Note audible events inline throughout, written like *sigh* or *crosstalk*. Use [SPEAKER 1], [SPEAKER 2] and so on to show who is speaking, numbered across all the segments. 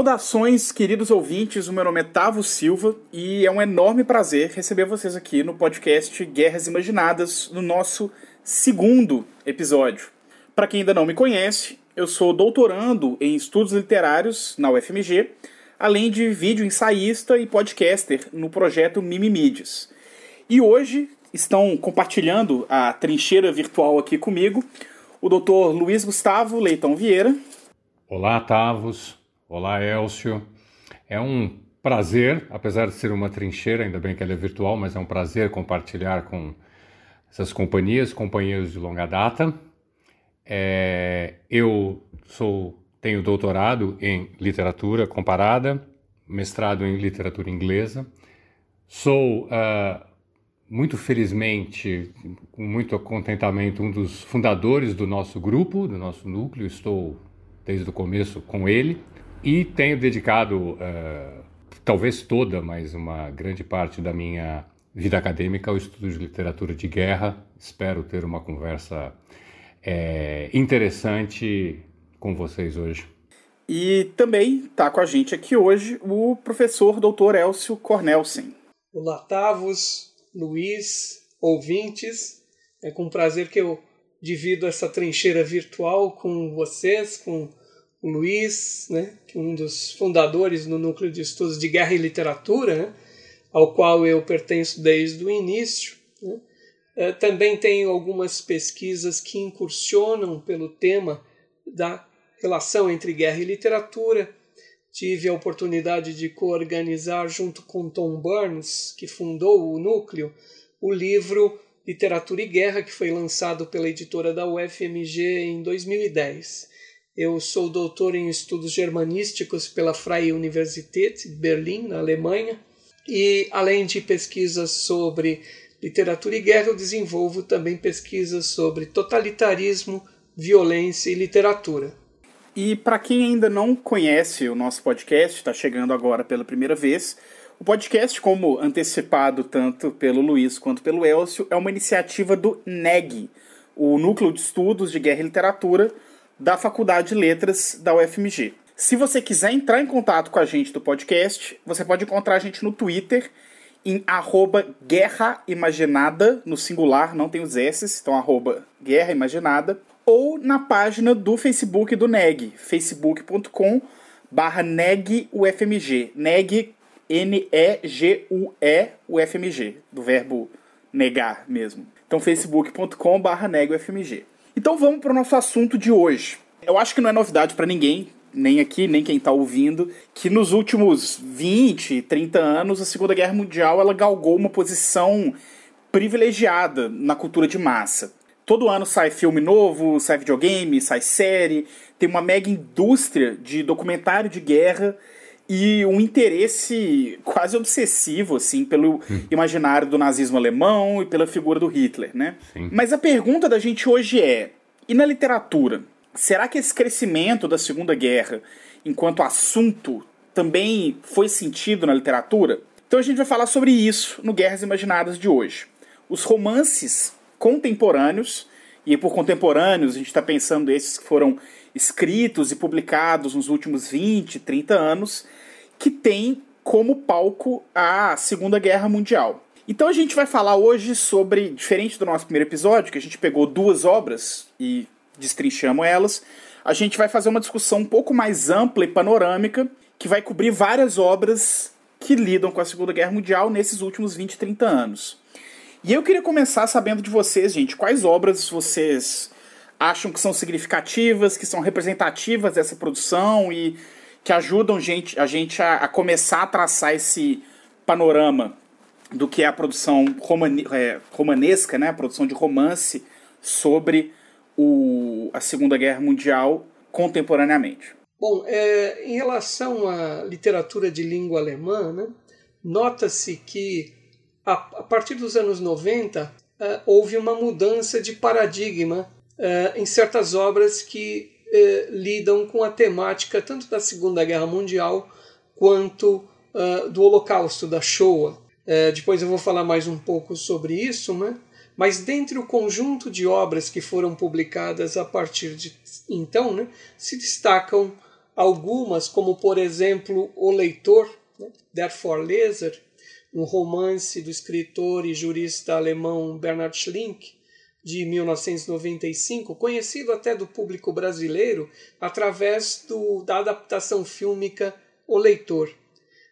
[SPEAKER 1] Saudações, queridos ouvintes. O meu nome é Tavo Silva e é um enorme prazer receber vocês aqui no podcast Guerras Imaginadas, no nosso segundo episódio. Para quem ainda não me conhece, eu sou doutorando em estudos literários na UFMG, além de vídeo ensaísta e podcaster no projeto Mimimídias. E hoje estão compartilhando a trincheira virtual aqui comigo o Dr. Luiz Gustavo Leitão Vieira.
[SPEAKER 2] Olá, Tavos. Olá, Elcio. É um prazer, apesar de ser uma trincheira, ainda bem que ela é virtual, mas é um prazer compartilhar com essas companhias, companheiros de longa data. É, eu sou tenho doutorado em literatura comparada, mestrado em literatura inglesa. Sou uh, muito felizmente, com muito contentamento, um dos fundadores do nosso grupo, do nosso núcleo. Estou desde o começo com ele e tenho dedicado, uh, talvez toda, mas uma grande parte da minha vida acadêmica ao estudo de literatura de guerra. Espero ter uma conversa é, interessante com vocês hoje.
[SPEAKER 1] E também está com a gente aqui hoje o professor Dr. Elcio Cornelsen.
[SPEAKER 3] Olá, Tavos, Luiz, ouvintes. É com prazer que eu divido essa trincheira virtual com vocês, com Luiz, né, é um dos fundadores do Núcleo de Estudos de Guerra e Literatura, né, ao qual eu pertenço desde o início. Né. É, também tenho algumas pesquisas que incursionam pelo tema da relação entre guerra e literatura, tive a oportunidade de coorganizar, junto com Tom Burns, que fundou o núcleo, o livro Literatura e Guerra, que foi lançado pela editora da UFMG em 2010. Eu sou doutor em estudos germanísticos pela Freie Universität Berlim, na Alemanha, e além de pesquisas sobre literatura e guerra, eu desenvolvo também pesquisas sobre totalitarismo, violência e literatura.
[SPEAKER 1] E para quem ainda não conhece o nosso podcast, está chegando agora pela primeira vez, o podcast, como antecipado tanto pelo Luiz quanto pelo Elcio, é uma iniciativa do NEG, o Núcleo de Estudos de Guerra e Literatura da Faculdade de Letras da UFMG. Se você quiser entrar em contato com a gente do podcast, você pode encontrar a gente no Twitter em arroba Guerra Imaginada, no singular, não tem os S, então arroba Guerra Imaginada ou na página do Facebook do NEG, facebook.com barra negufmg, neg, N-E-G-U-E, UFMG, do verbo negar mesmo. Então, facebook.com barra negufmg. Então, vamos para o nosso assunto de hoje. Eu acho que não é novidade para ninguém, nem aqui, nem quem está ouvindo, que nos últimos 20, 30 anos, a Segunda Guerra Mundial ela galgou uma posição privilegiada na cultura de massa. Todo ano sai filme novo, sai videogame, sai série, tem uma mega indústria de documentário de guerra e um interesse quase obsessivo assim pelo hum. imaginário do nazismo alemão e pela figura do Hitler, né? Sim. Mas a pergunta da gente hoje é: e na literatura, será que esse crescimento da Segunda Guerra enquanto assunto também foi sentido na literatura? Então a gente vai falar sobre isso no Guerras Imaginadas de hoje. Os romances contemporâneos, e por contemporâneos a gente está pensando esses que foram escritos e publicados nos últimos 20, 30 anos, que tem como palco a Segunda Guerra Mundial. Então a gente vai falar hoje sobre, diferente do nosso primeiro episódio, que a gente pegou duas obras e destrinchamos elas, a gente vai fazer uma discussão um pouco mais ampla e panorâmica, que vai cobrir várias obras que lidam com a Segunda Guerra Mundial nesses últimos 20, 30 anos. E eu queria começar sabendo de vocês, gente, quais obras vocês acham que são significativas, que são representativas dessa produção e que ajudam gente, a gente a, a começar a traçar esse panorama do que é a produção romane, é, romanesca, né, a produção de romance sobre o, a Segunda Guerra Mundial contemporaneamente.
[SPEAKER 3] Bom, é, em relação à literatura de língua alemã, né, nota-se que a, a partir dos anos 90, uh, eh, houve uma mudança de paradigma uh, em certas obras que uh, lidam com a temática tanto da Segunda Guerra Mundial quanto do Holocausto, da Shoah. depois eu vou falar mais um pouco sobre isso, né? mas dentre o conjunto de obras que foram publicadas a partir de então, né, se destacam algumas, como por exemplo O Leitor, né? Therefore Leser, um romance do escritor e jurista alemão Bernhard Schlink, de 1995, conhecido até do público brasileiro através do, da adaptação fílmica O Leitor.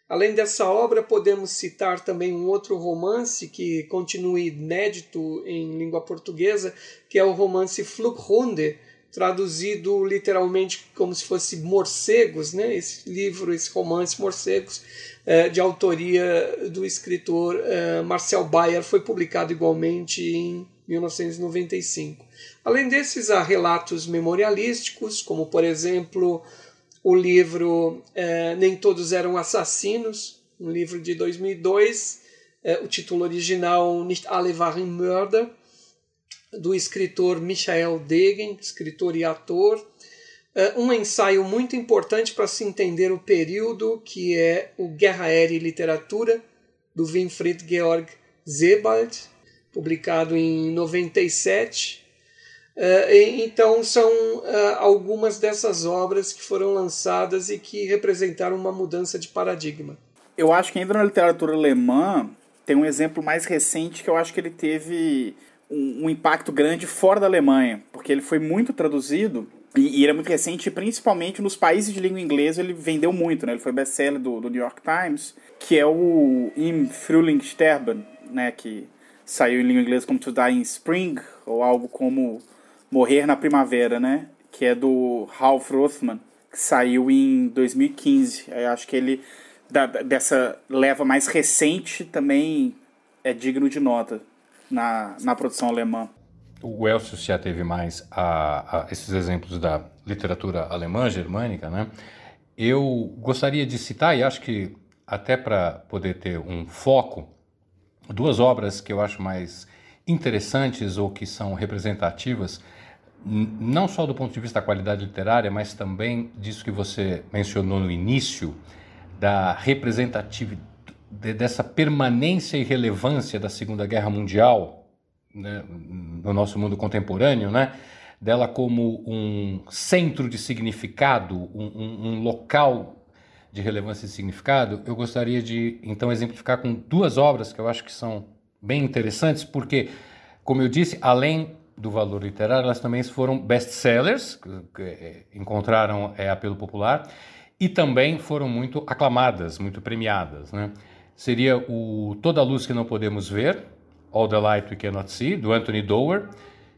[SPEAKER 3] Além dessa obra, podemos citar também um outro romance que continua inédito em língua portuguesa, que é o romance Flughunde, traduzido literalmente como se fosse morcegos, né? Esse livro, esse romance Morcegos, é, de autoria do escritor é, Marcel Bayer, foi publicado igualmente em 1995. Além desses, há relatos memorialísticos, como por exemplo o livro é, Nem Todos Eram Assassinos, um livro de 2002, é, o título original Nicht alle waren Mörder, do escritor Michael Degen, escritor e ator. É, um ensaio muito importante para se entender o período, que é o Guerra Aérea e Literatura, do Winfried Georg Sebald, publicado em 97. Uh, então, são uh, algumas dessas obras que foram lançadas e que representaram uma mudança de paradigma.
[SPEAKER 1] Eu acho que ainda na literatura alemã tem um exemplo mais recente que eu acho que ele teve um, impacto grande fora da Alemanha, porque ele foi muito traduzido e, e ele é muito recente, principalmente nos países de língua inglesa ele vendeu muito, né? Ele foi best-seller do, do New York Times, que é o Im Frühling sterben, né? Que saiu em língua inglesa como To Die in Spring, ou algo como Morrer na Primavera, né? Que é do Ralph Rothman, que saiu em 2015. Eu acho que ele, da, dessa leva mais recente, também é digno de nota na, na produção alemã.
[SPEAKER 2] O Elcio já teve mais a, a esses exemplos da literatura alemã, germânica, né? Eu gostaria de citar, e acho que até para poder ter um foco, duas obras que eu acho mais interessantes ou que são representativas não só do ponto de vista da qualidade literária, mas também disso que você mencionou no início, da representatividade, dessa permanência e relevância da Segunda Guerra Mundial né, no nosso mundo contemporâneo, né? dela como um centro de significado, um, um, um local de relevância e significado, eu gostaria de então exemplificar com duas obras que eu acho que são bem interessantes, porque, como eu disse, além do valor literário, elas também foram best-sellers, que é, encontraram é, apelo popular, e também foram muito aclamadas, muito premiadas. Né? Seria o Toda a Luz que Não Podemos Ver, All the Light We Cannot See, do Anthony Doerr,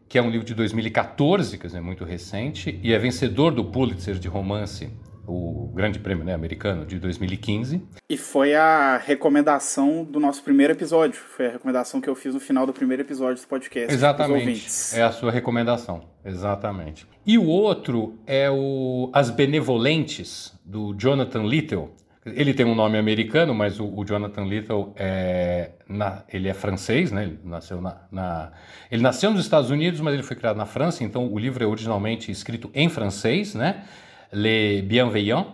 [SPEAKER 2] que é um livro de 2014, quer dizer, muito recente, e é vencedor do Pulitzer de romance o Grande Prêmio né, americano de 2015.
[SPEAKER 1] E foi a recomendação do nosso primeiro episódio. Foi a recomendação que eu fiz no final do primeiro episódio do podcast.
[SPEAKER 2] Exatamente. É a sua recomendação. Exatamente. E o outro é o As Benevolentes, do Jonathan Little. Ele tem um nome americano, mas o, o Jonathan Little é, na, ele é francês, né? Ele nasceu na, na, ele nasceu nos Estados Unidos, mas ele foi criado na França. Então o livro é originalmente escrito em francês, né? Les Bienveillants,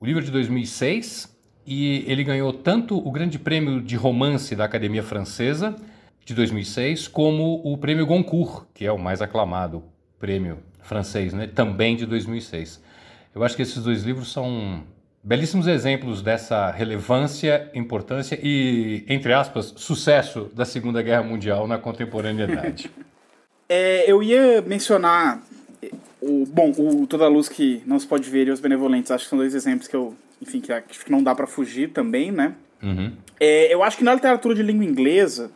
[SPEAKER 2] o livro de 2006, e ele ganhou tanto o Grande Prêmio de Romance da Academia Francesa de 2006, como o Prêmio Goncourt, que é o mais aclamado prêmio francês, né? também de 2006. Eu acho que esses dois livros são belíssimos exemplos dessa relevância, importância e, entre aspas, sucesso da Segunda Guerra Mundial na contemporaneidade. *laughs*
[SPEAKER 1] é, eu ia mencionar o, bom, o Toda a Luz que não se pode ver e Os Benevolentes, acho que são dois exemplos que eu, enfim, que acho que não dá para fugir também, né?
[SPEAKER 2] Uhum.
[SPEAKER 1] É, eu acho que na literatura de língua inglesa,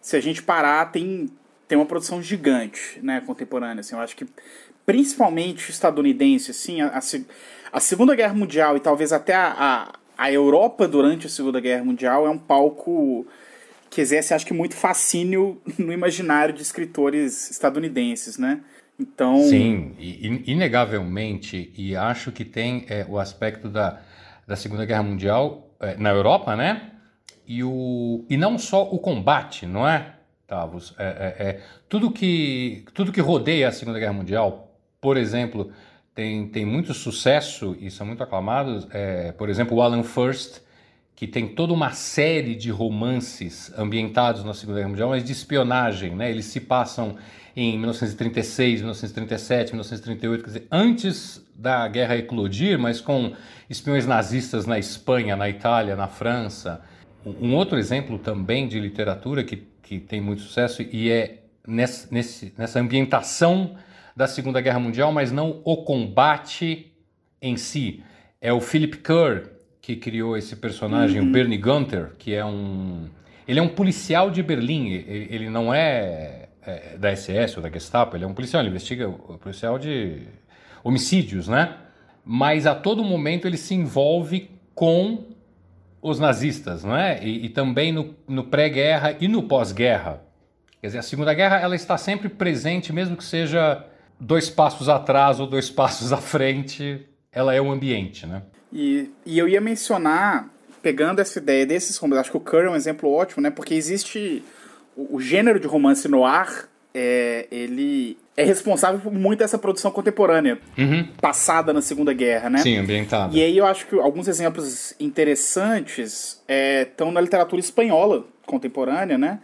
[SPEAKER 1] se a gente parar, tem, tem uma produção gigante, né, contemporânea, assim, eu acho que principalmente estadunidense, assim, a, a, a Segunda Guerra Mundial e talvez até a, a, a Europa durante a Segunda Guerra Mundial é um palco que exerce, acho que, muito fascínio no imaginário de escritores estadunidenses, né? Então...
[SPEAKER 2] Sim, inegavelmente, e acho que tem é, o aspecto da, da Segunda Guerra Mundial é, na Europa, né? E, o, e não só o combate, não é, Tavos? É, é, é, tudo, que, tudo que rodeia a Segunda Guerra Mundial, por exemplo, tem, tem muito sucesso e são muito aclamados. É, por exemplo, o Alan First, que tem toda uma série de romances ambientados na Segunda Guerra Mundial, mas de espionagem, né? Eles se passam em 1936, 1937, 1938, quer dizer, antes da guerra eclodir, mas com espiões nazistas na Espanha, na Itália, na França. Um outro exemplo também de literatura que, que tem muito sucesso e é nessa, nesse, nessa ambientação da Segunda Guerra Mundial, mas não o combate em si. É o Philip Kerr que criou esse personagem, uhum. o Bernie Gunther, que é um. Ele é um policial de Berlim, ele, ele não é, é, da SS ou da Gestapo, ele é um policial, ele investiga o policial de homicídios, né? Mas a todo momento ele se envolve com os nazistas, não é? E, e também no, no pré-guerra e no pós-guerra. Quer dizer, a Segunda Guerra ela está sempre presente, mesmo que seja dois passos atrás ou dois *laughs* passos à frente, ela é o ambiente, né?
[SPEAKER 1] E, e eu ia mencionar, pegando essa ideia desses romances, acho que o Curry é um exemplo ótimo, né? Porque existe o, o gênero de romance no ar, é, ele é responsável por muito essa produção contemporânea,
[SPEAKER 2] uhum.
[SPEAKER 1] passada na Segunda Guerra, né?
[SPEAKER 2] Sim, ambientada.
[SPEAKER 1] E aí eu acho que alguns exemplos interessantes estão é, na literatura espanhola contemporânea, né?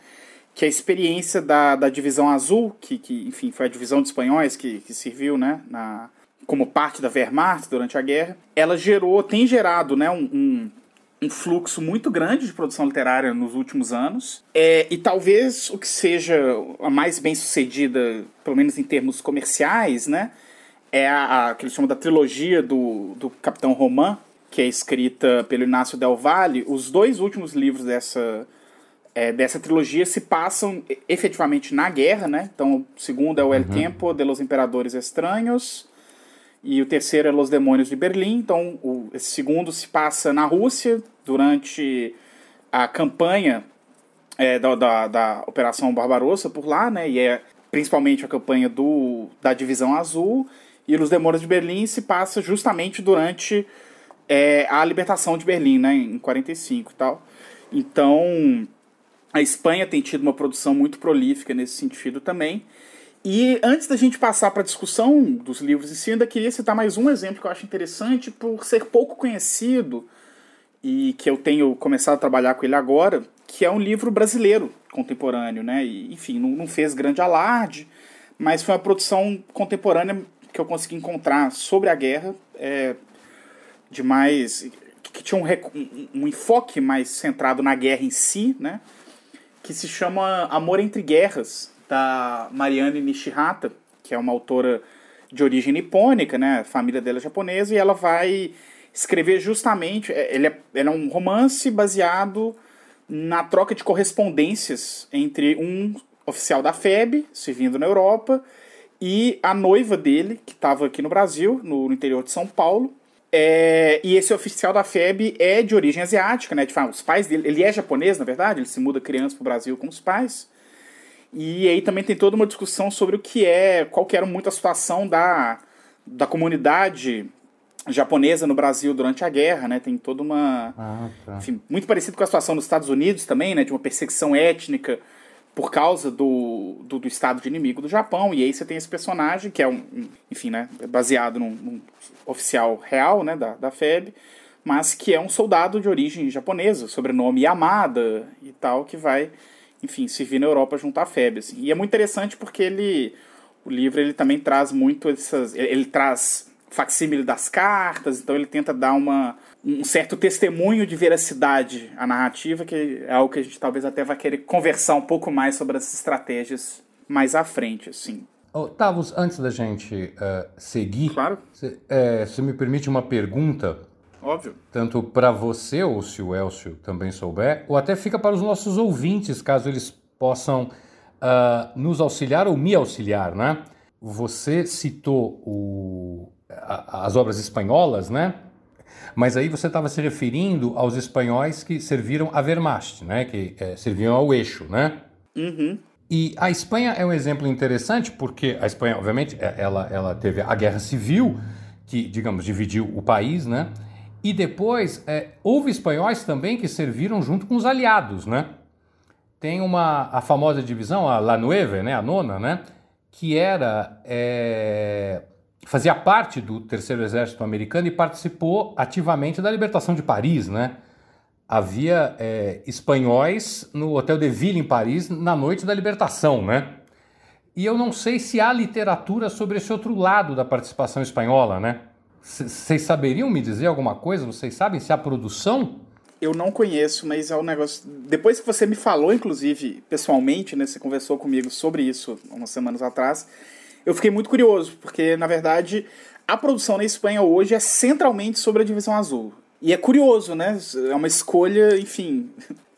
[SPEAKER 1] Que é a experiência da, da Divisão Azul, que, que, enfim, foi a divisão de espanhóis que, que serviu, né? Na, como parte da Wehrmacht durante a guerra. Ela gerou, tem gerado, né? um, um um fluxo muito grande de produção literária nos últimos anos. É, e talvez o que seja a mais bem sucedida, pelo menos em termos comerciais, né? É a, a que eles chamam da trilogia do, do Capitão Román, que é escrita pelo Inácio Del Valle. Os dois últimos livros dessa, é, dessa trilogia se passam efetivamente na guerra, né? Então, o segundo é o El uhum. Tempo de los Imperadores Estranhos e o terceiro é Los Demônios de Berlim. Então, o, esse segundo se passa na Rússia durante a campanha é, da, da, da, Operação Barbarossa por lá, né? E é principalmente a campanha do, da Divisão Azul. E Los Demônios de Berlim se passa justamente durante é, a libertação de Berlim, né? Em 45 e tal. Então, a Espanha tem tido uma produção muito prolífica nesse sentido também. E antes da gente passar para a discussão dos livros em si, ainda queria citar mais um exemplo que eu acho interessante por ser pouco conhecido e que eu tenho começado a trabalhar com ele agora, que é um livro brasileiro contemporâneo, né? E, enfim, não, não fez grande alarde, mas foi uma produção contemporânea que eu consegui encontrar sobre a guerra, é, de mais que tinha um, um, enfoque mais centrado na guerra em si, né? Que se chama Amor entre Guerras, da Mariane Nishihata, que é uma autora de origem nipônica, né? A família dela é japonesa, e ela vai escrever justamente. É, ele é, ele é um romance baseado na troca de correspondências entre um oficial da FEB, servindo na Europa, e a noiva dele, que estava aqui no Brasil, no, interior de São Paulo. É, e esse oficial da FEB é de origem asiática, né? De, os pais dele, ele é japonês, na verdade, ele se muda criança para o Brasil com os pais. E aí também tem toda uma discussão sobre o que é, qual que era muito a situação da, da comunidade japonesa no Brasil durante a guerra, né? Tem toda uma. Ah, tá. enfim, muito parecido com a situação nos Estados Unidos também, né? De uma perseguição étnica por causa do, do, do estado de inimigo do Japão. E aí você tem esse personagem, que é um. Enfim, né? Baseado num, num oficial real, né? Da, da FEB, mas que é um soldado de origem japonesa, sobrenome Yamada e tal, que vai enfim, servir na Europa junto à febre. Assim. E é muito interessante porque ele, o livro ele também traz muito essas. Ele, ele traz facsímile das cartas, então ele tenta dar uma, um certo testemunho de veracidade à narrativa, que é algo que a gente talvez até vai querer conversar um pouco mais sobre as estratégias mais à frente, assim.
[SPEAKER 2] Oh, Tavos, antes da gente uh, seguir,
[SPEAKER 1] claro.
[SPEAKER 2] se, é, se me permite uma pergunta
[SPEAKER 1] Óbvio.
[SPEAKER 2] Tanto para você, ou se o Elcio também souber, ou até fica para os nossos ouvintes, caso eles possam uh, nos auxiliar ou me auxiliar, né? Você citou o, a, as obras espanholas, né? Mas aí você estava se referindo aos espanhóis que serviram a Wehrmacht, né? Que é, serviam ao eixo, né?
[SPEAKER 1] Uhum.
[SPEAKER 2] E a Espanha é um exemplo interessante porque a Espanha, obviamente, é, ela, ela teve a Guerra Civil, que, digamos, dividiu o país, né? E depois, é, houve espanhóis também que serviram junto com os aliados, né? Tem uma, a famosa divisão, a La Nueve, né? a nona, né? Que era, é, fazia parte do Terceiro Exército Americano e participou ativamente da libertação de Paris, né? havia é, espanhóis no Hotel de Ville em Paris na noite da libertação, né? E eu não sei se há literatura sobre esse outro lado da participação espanhola, né? Vocês saberiam me dizer alguma coisa? Vocês sabem se há produção?
[SPEAKER 1] Eu não conheço, mas é um negócio. Depois que você me falou, inclusive, pessoalmente, né? Você conversou comigo sobre isso umas semanas atrás. Eu fiquei muito curioso, porque, na verdade, a produção na Espanha hoje é centralmente sobre a divisão azul. E é curioso, né? É uma escolha, enfim,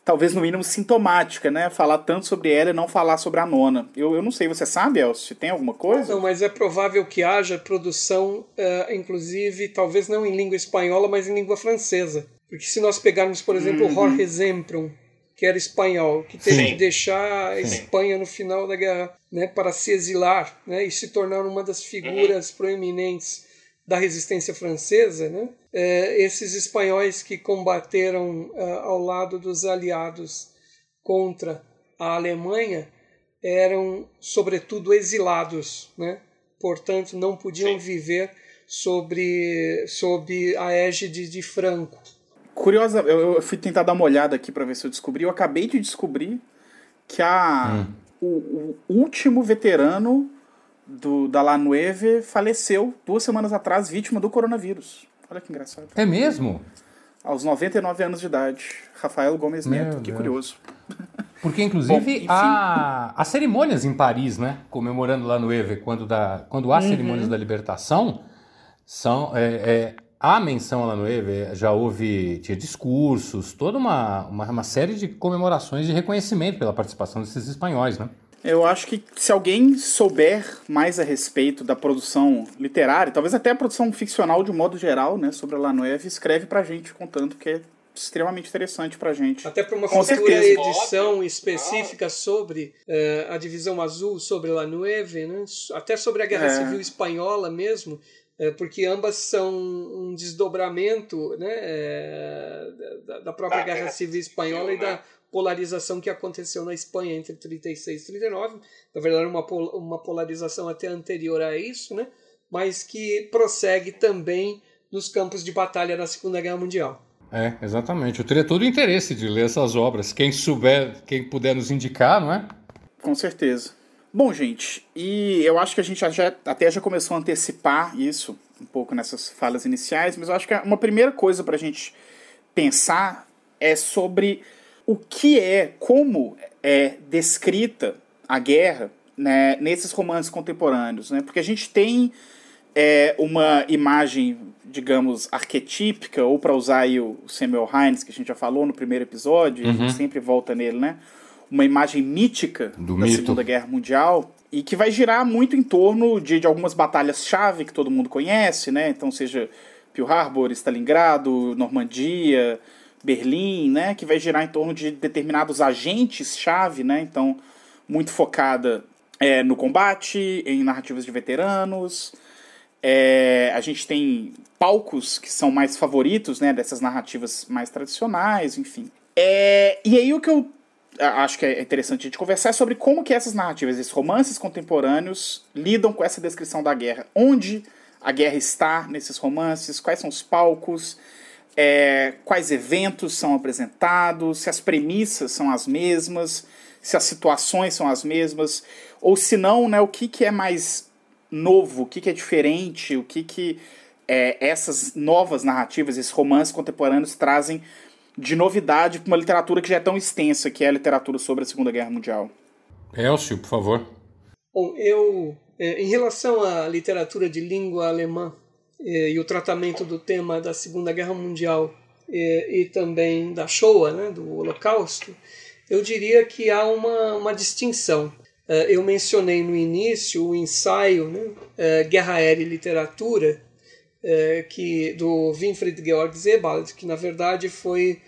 [SPEAKER 1] talvez no mínimo sintomática, né? Falar tanto sobre ela e não falar sobre a nona. Eu, eu não sei, você sabe, Elcio? Tem alguma coisa?
[SPEAKER 3] Não, mas é provável que haja produção, uh, inclusive, talvez não em língua espanhola, mas em língua francesa. Porque se nós pegarmos, por exemplo, uhum. Jorge Zempron, que era espanhol, que teve Sim. que deixar a Espanha no final da guerra né, para se exilar né, e se tornar uma das figuras proeminentes da resistência francesa, né? É, esses espanhóis que combateram é, ao lado dos aliados contra a Alemanha eram, sobretudo, exilados, né? portanto, não podiam Sim. viver sobre, sob a égide de Franco.
[SPEAKER 1] Curiosa, eu, eu fui tentar dar uma olhada aqui para ver se eu descobri. Eu acabei de descobrir que a, hum. o, o último veterano do, da La Nueve faleceu duas semanas atrás, vítima do coronavírus. Olha que engraçado.
[SPEAKER 2] É mesmo?
[SPEAKER 1] Aos 99 anos de idade. Rafael Gomes Meu Neto, Deus. que curioso.
[SPEAKER 2] Porque, inclusive, Bom, há, há cerimônias em Paris, né? Comemorando La Nueve, quando, dá, quando há uhum. cerimônias da libertação, são, é, é, há menção a La Nueve, já houve tinha discursos, toda uma, uma, uma série de comemorações de reconhecimento pela participação desses espanhóis, né?
[SPEAKER 1] Eu acho que se alguém souber mais a respeito da produção literária, talvez até a produção ficcional de um modo geral, né, sobre a Lanoeve, escreve pra gente contando, que é extremamente interessante pra gente.
[SPEAKER 3] Até para uma Com futura certeza. edição específica ah. sobre uh, a divisão azul, sobre La Nueve, né? até sobre a Guerra é. Civil Espanhola mesmo, uh, porque ambas são um desdobramento né, uh, da, da, própria Guerra Civil Espanhola e da polarização que aconteceu na Espanha entre 36 e 39, na verdade uma, uma polarização até anterior a isso, né? mas que prossegue também nos campos de batalha da Segunda Guerra Mundial.
[SPEAKER 2] É, exatamente. Eu teria todo o interesse de ler essas obras. Quem souber, quem puder nos indicar, não é?
[SPEAKER 1] Com certeza. Bom, gente, e eu acho que a gente já, até já começou a antecipar isso um pouco nessas falas iniciais, mas eu acho que uma primeira coisa para a gente pensar é sobre o que é, como é descrita a guerra né, nesses romances contemporâneos, né? Porque a gente tem é, uma imagem, digamos, arquetípica, ou para usar aí o Samuel Hines, que a gente já falou no primeiro episódio, uhum. a gente uhum. sempre volta nele, né? Uma imagem mítica
[SPEAKER 2] Do
[SPEAKER 1] da
[SPEAKER 2] mito.
[SPEAKER 1] Segunda Guerra Mundial, e que vai girar muito em torno de, de algumas batalhas-chave que todo mundo conhece, né? Então, seja Pearl Harbor, Stalingrado, Normandia, Berlim, né, que vai girar em torno de determinados agentes-chave, né, então muito focada é, no combate, em narrativas de veteranos. É, a gente tem palcos que são mais favoritos, né, dessas narrativas mais tradicionais, enfim. É, e aí o que eu acho que é interessante a gente conversar é sobre como que essas narrativas, esses romances contemporâneos lidam com essa descrição da guerra. Onde a guerra está nesses romances, quais são os palcos, é, quais eventos são apresentados, se as premissas são as mesmas, se as situações são as mesmas, ou se não, né, o que, que é mais novo, o que, que é diferente, o que, que é, essas novas narrativas, esses romances contemporâneos trazem de novidade para uma literatura que já é tão extensa, que é a literatura sobre a Segunda Guerra Mundial.
[SPEAKER 2] Elcio, por favor.
[SPEAKER 3] Bom, eu, é, em relação à literatura de língua alemã, e, e o tratamento do tema da Segunda Guerra Mundial e, e também da Shoah, né, do Holocausto, eu diria que há uma, uma distinção. Uh, eu mencionei no início o ensaio né, uh, Guerra Aérea e Literatura, uh, que, do Winfried Georg Sebald, que na verdade foi,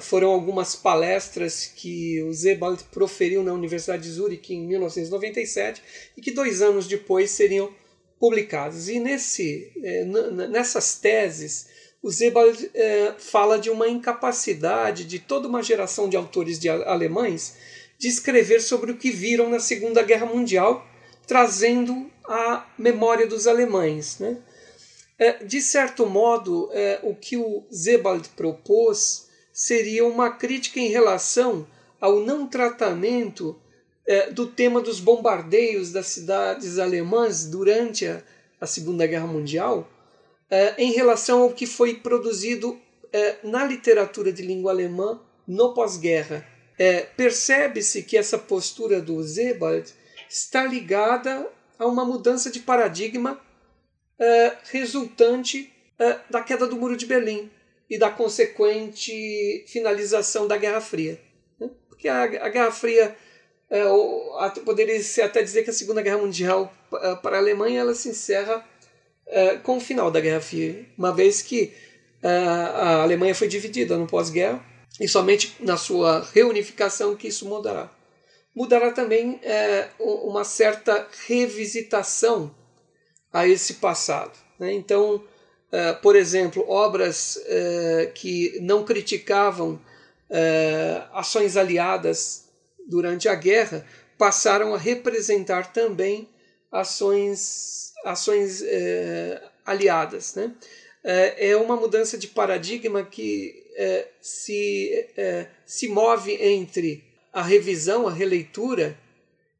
[SPEAKER 3] foram algumas palestras que o Sebald proferiu na Universidade de Zurich em 1997 e que dois anos depois seriam publicadas. E nesse, é, nessas teses, o Sebald é, fala de uma incapacidade de toda uma geração de autores de alemães de escrever sobre o que viram na Segunda Guerra Mundial, trazendo a memória dos alemães. Né? É, de certo modo, o que o Sebald propôs seria uma crítica em relação ao não tratamento é, do tema dos bombardeios das cidades alemãs durante a, a Segunda Guerra Mundial, é, em relação ao que foi produzido é, na literatura de língua alemã no pós-guerra. É, Percebe-se que essa postura do Sebald está ligada a uma mudança de paradigma é, resultante é, da queda do Muro de Berlim e da consequente finalização da Guerra Fria. Né? Porque a, a, Guerra Fria, é, poderia-se até dizer que a Segunda Guerra Mundial é, para a Alemanha ela se encerra é, com o final da Guerra Fria, uma vez que é, a Alemanha foi dividida no pós-guerra e somente na sua reunificação que isso mudará. Mudará também uma certa revisitação a esse passado. Né? Então, por exemplo, obras que não criticavam ações aliadas durante a guerra passaram a representar também ações, ações é, aliadas. Né? É, é uma mudança de paradigma que é, se, é, se move entre a revisão, a releitura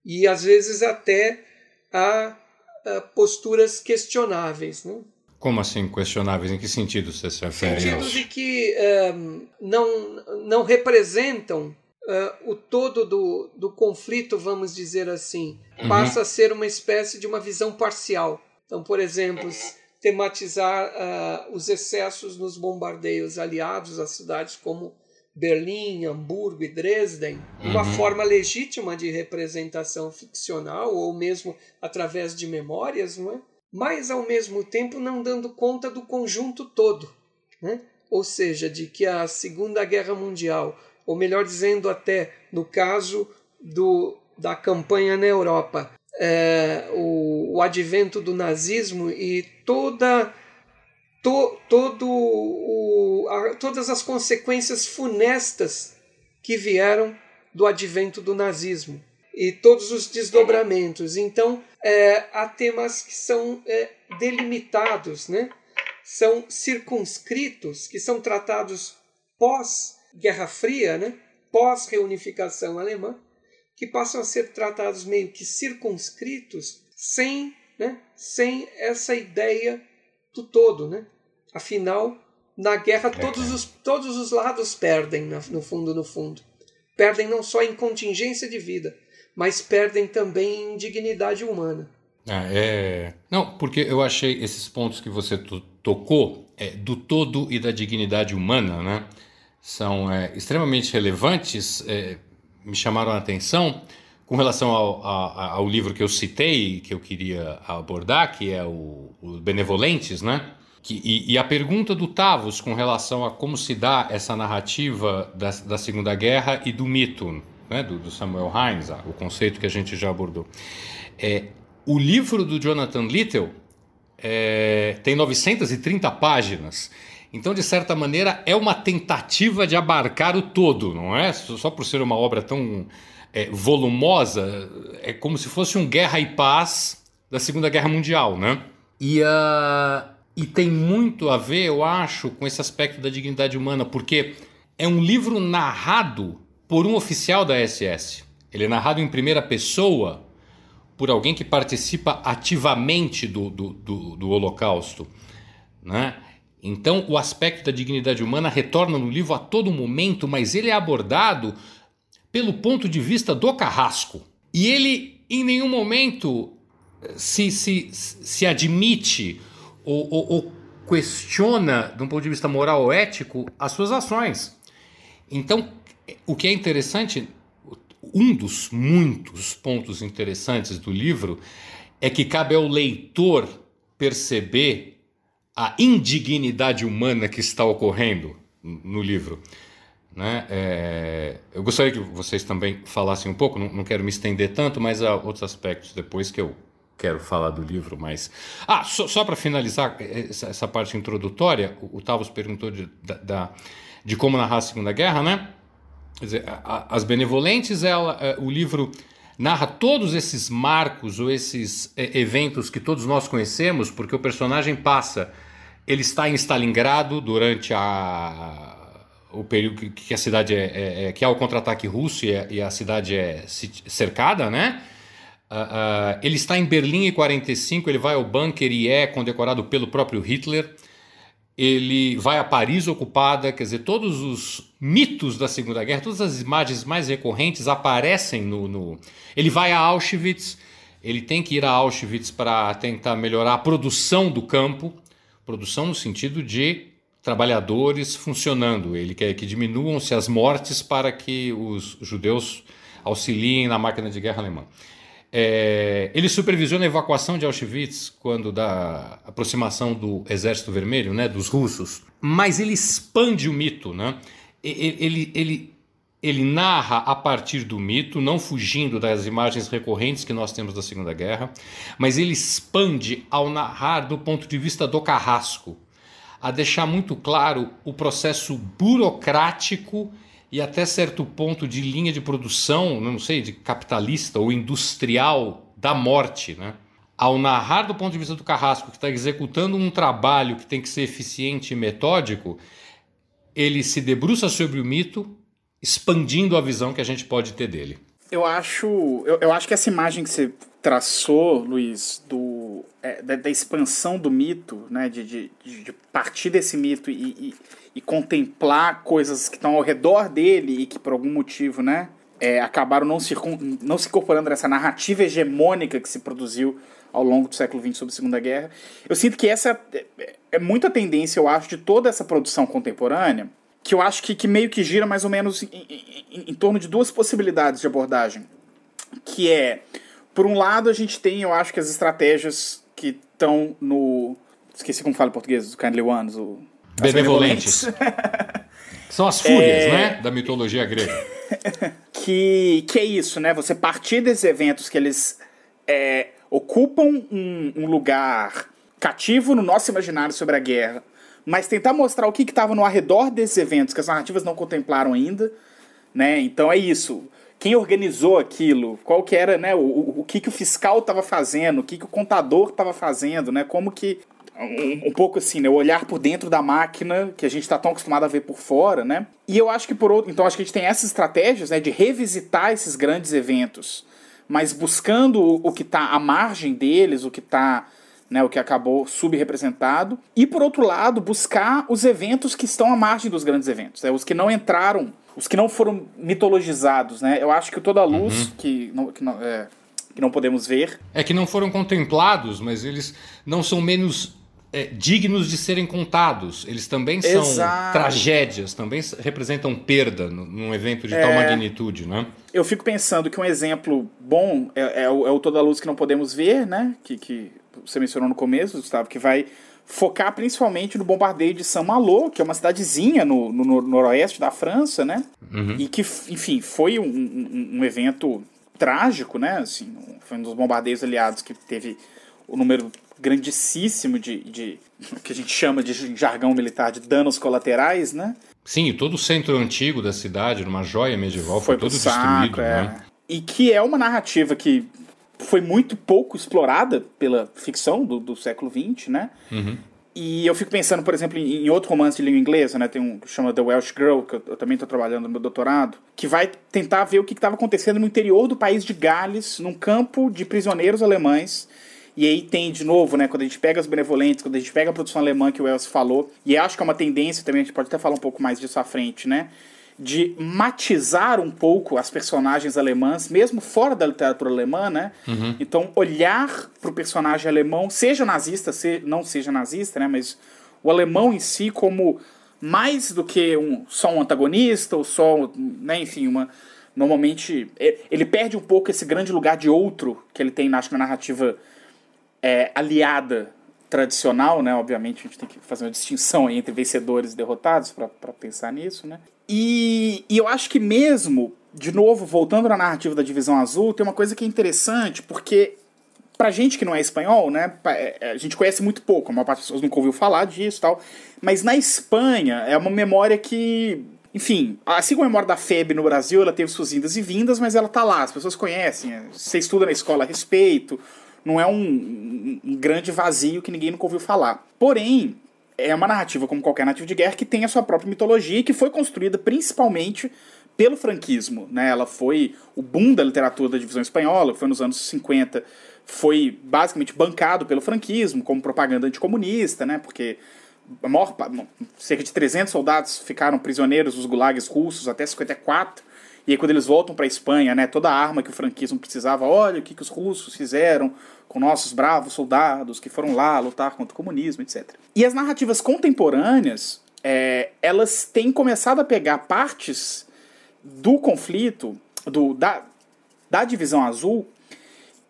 [SPEAKER 3] e às vezes até a, a posturas questionáveis. Né?
[SPEAKER 2] Como assim questionáveis? Em que sentido você se refere?
[SPEAKER 3] Sentido de que um, não, não representam uh, o todo do, do conflito, vamos dizer assim. Uhum. Passa a ser uma espécie de uma visão parcial. Então, por exemplo, tematizar uh, os excessos nos bombardeios aliados a cidades como Berlim, Hamburgo e Dresden, uhum. uma forma legítima de representação ficcional ou mesmo através de memórias, não é? mas ao mesmo tempo não dando conta do conjunto todo. Né? Ou seja, de que a Segunda Guerra Mundial, ou melhor dizendo, até no caso do, da campanha na Europa, é, o, o, advento do nazismo e toda, to, todo o, a, todas as consequências funestas que vieram do advento do nazismo e todos os desdobramentos. Então, é, há temas que são é, delimitados, né? são circunscritos, que são tratados pós-Guerra Fria, né? pós-reunificação alemã, que passam a ser tratados meio que circunscritos, sem, né? sem essa ideia do todo. Né? Afinal, na guerra, todos os, todos os lados perdem, no fundo, no fundo. Perdem não só em contingência de vida, mas perdem também dignidade humana.
[SPEAKER 2] Ah, é... Não, porque eu achei esses pontos que você tocou, é, do todo e da dignidade humana, né, são é, extremamente relevantes, é, me chamaram a atenção com relação ao, ao, ao, livro que eu citei, que eu queria abordar, que é o, o Benevolentes, né? Que, e, e, a pergunta do Tavos com relação a como se dá essa narrativa da, da Segunda Guerra e do mito, né, do, do, Samuel Hines, o conceito que a gente já abordou. É, o livro do Jonathan Little é, tem 930 páginas. Então, de certa maneira, é uma tentativa de abarcar o todo, não é? Só por ser uma obra tão é, volumosa, é como se fosse um Guerra e Paz da Segunda Guerra Mundial, né? E, uh, e tem muito a ver, eu acho, com esse aspecto da dignidade humana, porque é um livro narrado por um oficial da SS. Ele é narrado em primeira pessoa por alguém que participa ativamente do, do, do, do Holocausto. Né? Então, o aspecto da dignidade humana retorna no livro a todo momento, mas ele é abordado pelo ponto de vista do carrasco. E ele, em nenhum momento, se, se, se admite ou, ou, ou questiona, de um ponto de vista moral ou ético, as suas ações. Então, o que é interessante, um dos muitos pontos interessantes do livro é que cabe ao leitor perceber a indignidade humana que está ocorrendo no livro. Né? É, eu gostaria que vocês também falassem um pouco, não, não, quero me estender tanto, mas há outros aspectos depois que eu quero falar do livro. Mas ah, só, só para finalizar essa, essa, parte introdutória, o, o Tavos perguntou de, da, de como narrar a Segunda Guerra, né? Quer dizer, As Benevolentes, ela, é, o livro narra todos esses marcos ou esses é, eventos que todos nós conhecemos, porque o personagem passa, ele está em Stalingrado durante a, o período que, a cidade é, é, é que há o contra-ataque russo e a, e a, cidade é cercada, né? Uh, uh, ele está em Berlim em 45, ele vai ao bunker e é condecorado pelo próprio Hitler. Ele vai a Paris ocupada, quer dizer, todos os mitos da Segunda Guerra, todas as imagens mais recorrentes aparecem no. no... Ele vai a Auschwitz, ele tem que ir a Auschwitz para tentar melhorar a produção do campo, produção no sentido de trabalhadores funcionando. Ele quer que diminuam-se as mortes para que os judeus auxiliem na máquina de guerra alemã. É, ele supervisiona a evacuação de Auschwitz quando da aproximação do Exército Vermelho, né, dos russos. Mas ele expande o mito, né? Ele, ele, ele, ele narra a partir do mito, não fugindo das imagens recorrentes que nós temos da Segunda Guerra, mas ele expande ao narrar do ponto de vista do carrasco, a deixar muito claro o processo burocrático e até certo ponto de linha de produção, não sei, de capitalista ou industrial da morte, né? Ao narrar do ponto de vista do carrasco que está executando um trabalho que tem que ser eficiente e metódico, ele se debruça sobre o mito, expandindo a visão que a gente pode ter dele.
[SPEAKER 1] Eu acho, eu, eu acho que essa imagem que você traçou, Luiz, do, é, da, da, expansão do mito, né, de, de, de partir desse mito e, e e contemplar coisas que estão ao redor dele e que por algum motivo, né, é, acabaram não se, não se incorporando nessa narrativa hegemônica que se produziu ao longo do século XX sobre a Segunda Guerra. Eu sinto que essa é, é, é muita tendência, eu acho, de toda essa produção contemporânea, que eu acho que, que meio que gira mais ou menos em, em, em torno de duas possibilidades de abordagem. Que é, por um lado, a gente tem, eu acho que as estratégias que estão no. Esqueci como fala em português, do Kindly Ones, o
[SPEAKER 2] benevolentes. São as fúrias, é... né? Da mitologia grega. *laughs*
[SPEAKER 1] que, que é isso, né? Você partir desses eventos que eles é, ocupam um, um, lugar cativo no nosso imaginário sobre a guerra, mas tentar mostrar o que estava no arredor desses eventos que as narrativas não contemplaram ainda, né? Então é isso. Quem organizou aquilo? Qual que era, né? O, o, o que, que o fiscal estava fazendo? O que, que o contador estava fazendo, né? Como que um, um, pouco assim, né? O olhar por dentro da máquina, que a gente está tão acostumado a ver por fora, né? E eu acho que por outro. Então acho que a gente tem essas estratégias, né? De revisitar esses grandes eventos, mas buscando o, o que está à margem deles, o que está. Né, o que acabou subrepresentado, e por outro lado, buscar os eventos que estão à margem dos grandes eventos, né, os que não entraram, os que não foram mitologizados. Né? Eu acho que toda a luz, uhum. que, não, que, não, é, que não podemos ver.
[SPEAKER 2] É que não foram contemplados, mas eles não são menos é, dignos de serem contados. Eles também são Exato. tragédias, também representam perda num evento de é, tal magnitude, né?
[SPEAKER 1] Eu fico pensando que um exemplo bom é, é, o, é o Toda a Luz que Não Podemos Ver, né? Que, que você mencionou no começo, Gustavo, que vai focar principalmente no bombardeio de Saint-Malo, que é uma cidadezinha no, no, no, noroeste da França, né? Uhum. E que, enfim, foi um, um, um evento trágico, né? Assim, foi um dos bombardeios aliados que teve o número grandíssimo de, de *laughs* que a gente chama de jargão militar de danos colaterais, né?
[SPEAKER 2] Sim, todo o centro antigo da cidade, numa joia medieval, foi, foi todo saco, destruído, é. né?
[SPEAKER 1] E que é uma narrativa que foi muito pouco explorada pela ficção do, do século XX, né? Uhum. E eu fico pensando, por exemplo, em, em, outro romance de língua inglesa, né? Tem um que chama The Welsh Girl, que eu, eu também estou trabalhando no meu doutorado, que vai tentar ver o que estava acontecendo no interior do país de Gales, num campo de prisioneiros alemães e aí tem, de novo, né, quando a gente pega os benevolentes, quando a gente pega a produção alemã que o Wells falou, e acho que é uma tendência também, a gente pode até falar um pouco mais disso à frente, né? De matizar um pouco as personagens alemãs, mesmo fora da literatura alemã, né? Uhum. Então, olhar para o personagem alemão, seja nazista, se, não seja nazista, né? Mas o alemão em si como mais do que um, só um antagonista, ou só, né, enfim, uma. Normalmente, ele perde um pouco esse grande lugar de outro que ele tem, acho, na narrativa é, aliada tradicional, né? Obviamente a gente tem que fazer uma distinção entre vencedores e derrotados para pensar nisso, né? E, e eu acho que mesmo, de novo, voltando na narrativa da Divisão Azul, tem uma coisa que é interessante, porque pra gente que não é espanhol, né, é, a gente conhece muito pouco, a maior parte das pessoas nunca ouviu falar disso tal, mas na Espanha é uma memória que, enfim, assim como a memória da FEB no Brasil, ela teve suas indas e vindas, mas ela tá lá, as pessoas conhecem, você estuda na escola a respeito, não é um, um grande vazio que ninguém nunca ouviu falar. Porém, é uma narrativa como qualquer narrativa de guerra que tem a sua própria mitologia e que foi construída principalmente pelo franquismo, né? Ela foi o boom da literatura da divisão espanhola, foi nos anos 50, foi basicamente bancado pelo franquismo como propaganda anticomunista, né? Porque a maior, cerca de 300 soldados ficaram prisioneiros dos gulags russos até 54. E aí quando eles voltam para a Espanha, né, toda a arma que o franquismo precisava, olha o que, que os russos fizeram com nossos bravos soldados que foram lá lutar contra o comunismo, etc. E as narrativas contemporâneas, é, elas têm começado a pegar partes do conflito, do, da, da divisão azul,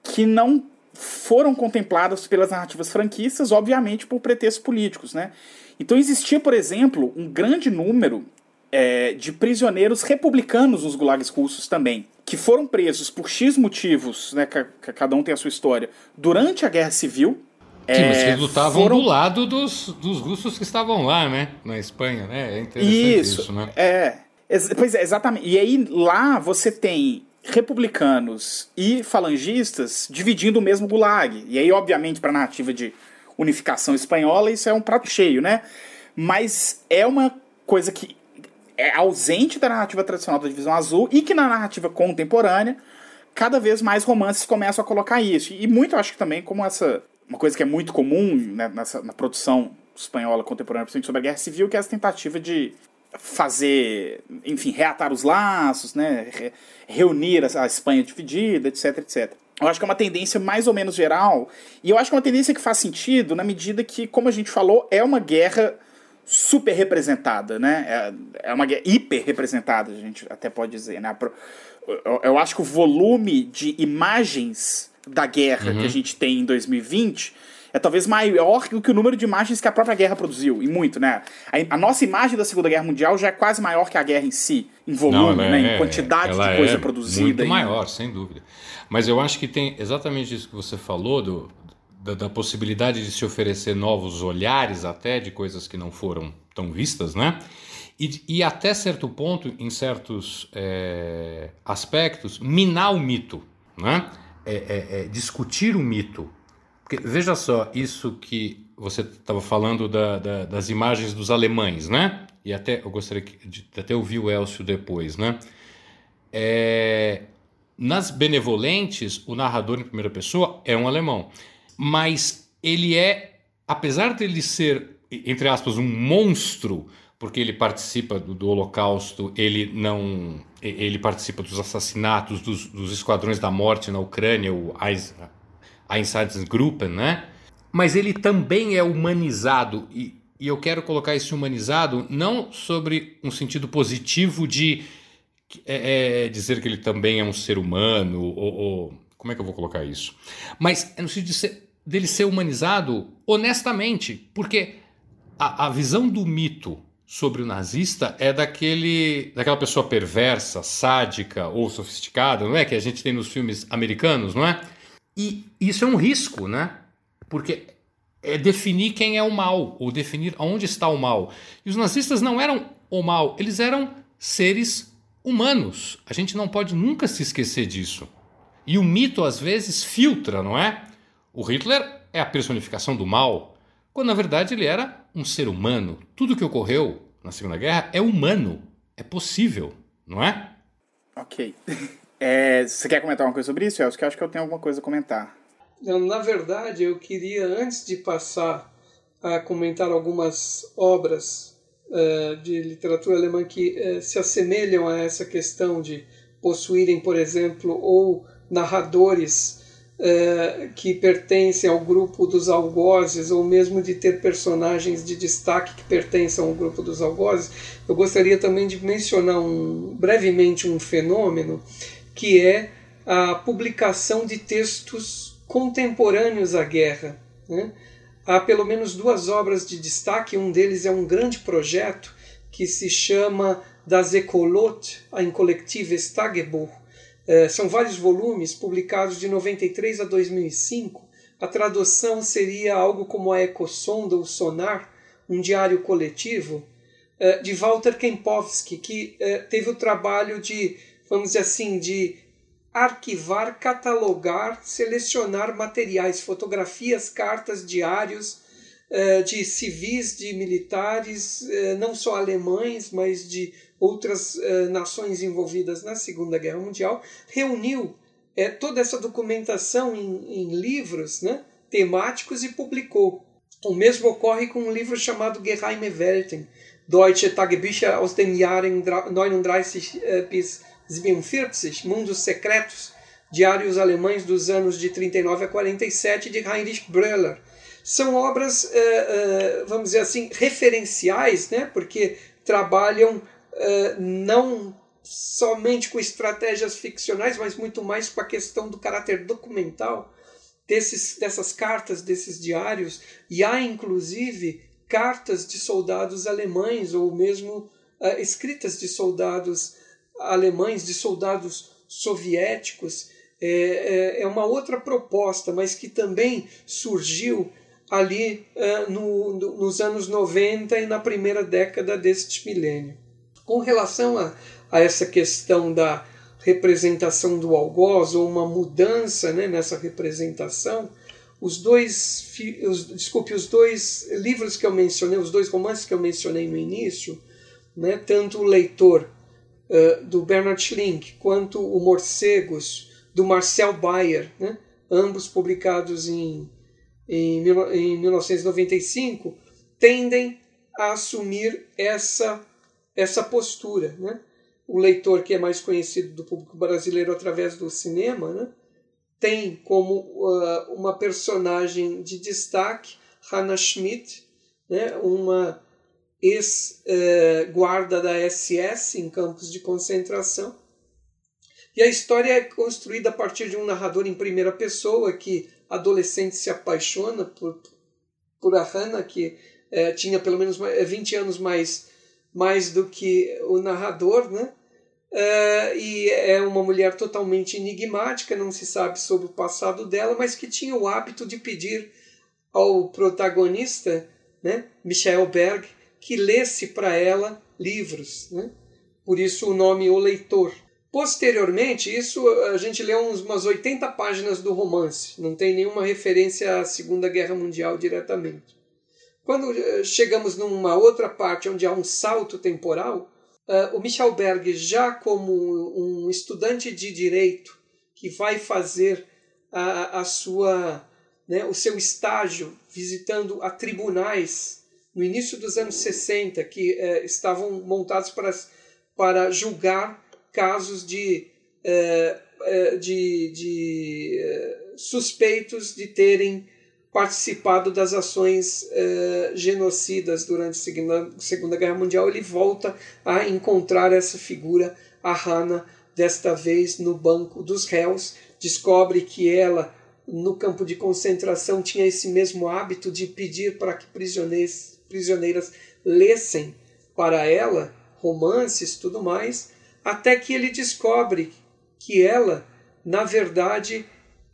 [SPEAKER 1] que não foram contempladas pelas narrativas franquistas, obviamente por pretextos políticos, né? Então existia, por exemplo, um grande número é, de prisioneiros republicanos nos gulags russos também, que foram presos por X motivos, né, cada um tem a sua história, durante a Guerra Civil.
[SPEAKER 2] Sim, é, mas eles lutavam foram... do lado dos, dos russos que estavam lá, né, na Espanha, né? É interessante isso, isso né?
[SPEAKER 1] É, pois é, exatamente. E aí lá você tem republicanos e falangistas dividindo o mesmo gulag. E aí, obviamente, para a narrativa de unificação espanhola, isso é um prato cheio, né? Mas é uma coisa que é ausente da narrativa tradicional da Divisão Azul e que na narrativa contemporânea, cada vez mais romances começam a colocar isso. E muito, acho que também, como essa. Uma coisa que é muito comum né, nessa, na produção espanhola contemporânea, principalmente sobre a Guerra Civil, que é essa tentativa de fazer, enfim, reatar os laços, né, reunir a Espanha dividida, etc, etc. Eu acho que é uma tendência mais ou menos geral, e eu acho que é uma tendência que faz sentido na medida que, como a gente falou, é uma guerra super representada, né? É, é uma guerra hiper representada, a gente até pode dizer, né? Eu, eu acho que o volume de imagens da guerra uhum. que a gente tem em 2020 é talvez maior do que o número de imagens que a própria guerra produziu, e muito, né? A, a nossa imagem da Segunda Guerra Mundial já é quase maior que a guerra em si, em volume, Não, né? É, em quantidade de coisa é produzida.
[SPEAKER 2] Muito maior, sem dúvida. Mas eu acho que tem exatamente isso que você falou, do, da, da, possibilidade de se oferecer novos olhares até de coisas que não foram tão vistas, né? E, e até certo ponto, em certos é, aspectos, minar o mito, né? É, é, é discutir o mito, porque veja só, isso que você estava falando da, da, das imagens dos alemães, né? E até eu gostaria de até ouvir o Elcio depois, né? É, nas benevolentes, o narrador em primeira pessoa é um alemão, mas ele é, apesar de ele ser, entre aspas, um monstro, porque ele participa do, do Holocausto, ele não, ele participa dos assassinatos dos, dos esquadrões da morte na Ucrânia, o Einsatzgruppen, né? Mas ele também é humanizado e, e eu quero colocar esse humanizado não sobre um sentido positivo de é, é, dizer que ele também é um ser humano ou, ou, como é que eu vou colocar isso? Mas é no sentido de ser, dele ser humanizado honestamente, porque a, a visão do mito sobre o nazista é daquele daquela pessoa perversa, sádica ou sofisticada, não é que a gente tem nos filmes americanos, não é? E isso é um risco, né? Porque é definir quem é o mal, ou definir onde está o mal. E os nazistas não eram o mal, eles eram seres humanos. A gente não pode nunca se esquecer disso. E o mito, às vezes, filtra, não é? O Hitler é a personificação do mal, quando na verdade ele era um ser humano. Tudo que ocorreu na Segunda Guerra é humano, é possível, não é?
[SPEAKER 1] Ok. *laughs* É, você quer comentar uma coisa sobre isso, Elcio? Que eu acho que eu tenho alguma coisa a comentar.
[SPEAKER 3] Na verdade, eu queria, antes de passar a comentar algumas obras uh, de literatura alemã que uh, se assemelham a essa questão de possuírem, por exemplo, ou narradores uh, que pertencem ao grupo dos algozes, ou mesmo de ter personagens de destaque que pertencem ao grupo dos algozes, eu gostaria também de mencionar um, brevemente um fenômeno que é a publicação de textos contemporâneos à guerra. Né? Há pelo menos duas obras de destaque, um deles é um grande projeto que se chama Das Ecolot, ein kollektives Tagebuch. É, são vários volumes publicados de 93 a 2005. A tradução seria algo como a Ecosonda, o Sonar, um diário coletivo, é, de Walter Kempowski, que é, teve o trabalho de vamos dizer assim, de arquivar, catalogar, selecionar materiais, fotografias, cartas, diários de civis, de militares, não só alemães, mas de outras uh, nações envolvidas na Segunda Guerra Mundial, reuniu toda essa documentação em, em livros né, temáticos e publicou. O mesmo ocorre com um livro chamado Geheime Welten, Deutsche Tagebücher aus den Jahren 39 bis 47, Mundos Secretos, Diários Alemães dos anos de 39 a 47, de Heinrich Bröller. São obras, uh, vamos dizer assim, referenciais, né? porque trabalham uh, não somente com estratégias ficcionais, mas muito mais com a questão do caráter documental desses, dessas cartas, desses diários, e há inclusive cartas de soldados alemães ou mesmo uh, escritas de soldados alemães, de soldados soviéticos. É, é, é, uma outra proposta, mas que também surgiu ali uh, no, no, nos anos 90 e na primeira década deste milênio. Com relação a, a essa questão da representação do algoz ou uma mudança né, nessa representação, os dois, os, desculpe, os dois livros que eu mencionei, os dois romances que eu mencionei no início, né, tanto o leitor uh, do Bernard Schlink quanto o Morcegos do Marcel Bayer, né, ambos publicados em, em, em 1995, tendem a assumir essa, essa postura. Né? O leitor que é mais conhecido do público brasileiro através do cinema, né? tem como uh, uma personagem de destaque Hannah Schmidt, né, uma ex-guarda uh, da SS em campos de concentração. E a história é construída a partir de um narrador em primeira pessoa que adolescente se apaixona por, por a Hannah, que uh, tinha pelo menos 20 anos mais, mais do que o narrador, né? Uh, e é uma mulher totalmente enigmática, não se sabe sobre o passado dela, mas que tinha o hábito de pedir ao protagonista, né, Michael Berg, que lesse para ela livros. Né? Por isso o nome O Leitor. Posteriormente, isso a gente lê uns, umas 80 páginas do romance, não tem nenhuma referência à Segunda Guerra Mundial diretamente. Quando eh, chegamos numa outra parte onde há um salto temporal, Uh, o Michel Berg, já como um estudante de direito que vai fazer a, a sua, né, o seu estágio visitando a tribunais no início dos anos 60, que uh, estavam montados para, para julgar casos de, uh, de, de suspeitos de terem participado das ações uh, genocidas durante a Segunda, Guerra Mundial, ele volta a encontrar essa figura, a Hannah, desta vez no banco dos réus, descobre que ela, no campo de concentração, tinha esse mesmo hábito de pedir para que prisioneiras, prisioneiras lessem para ela romances tudo mais, até que ele descobre que ela, na verdade,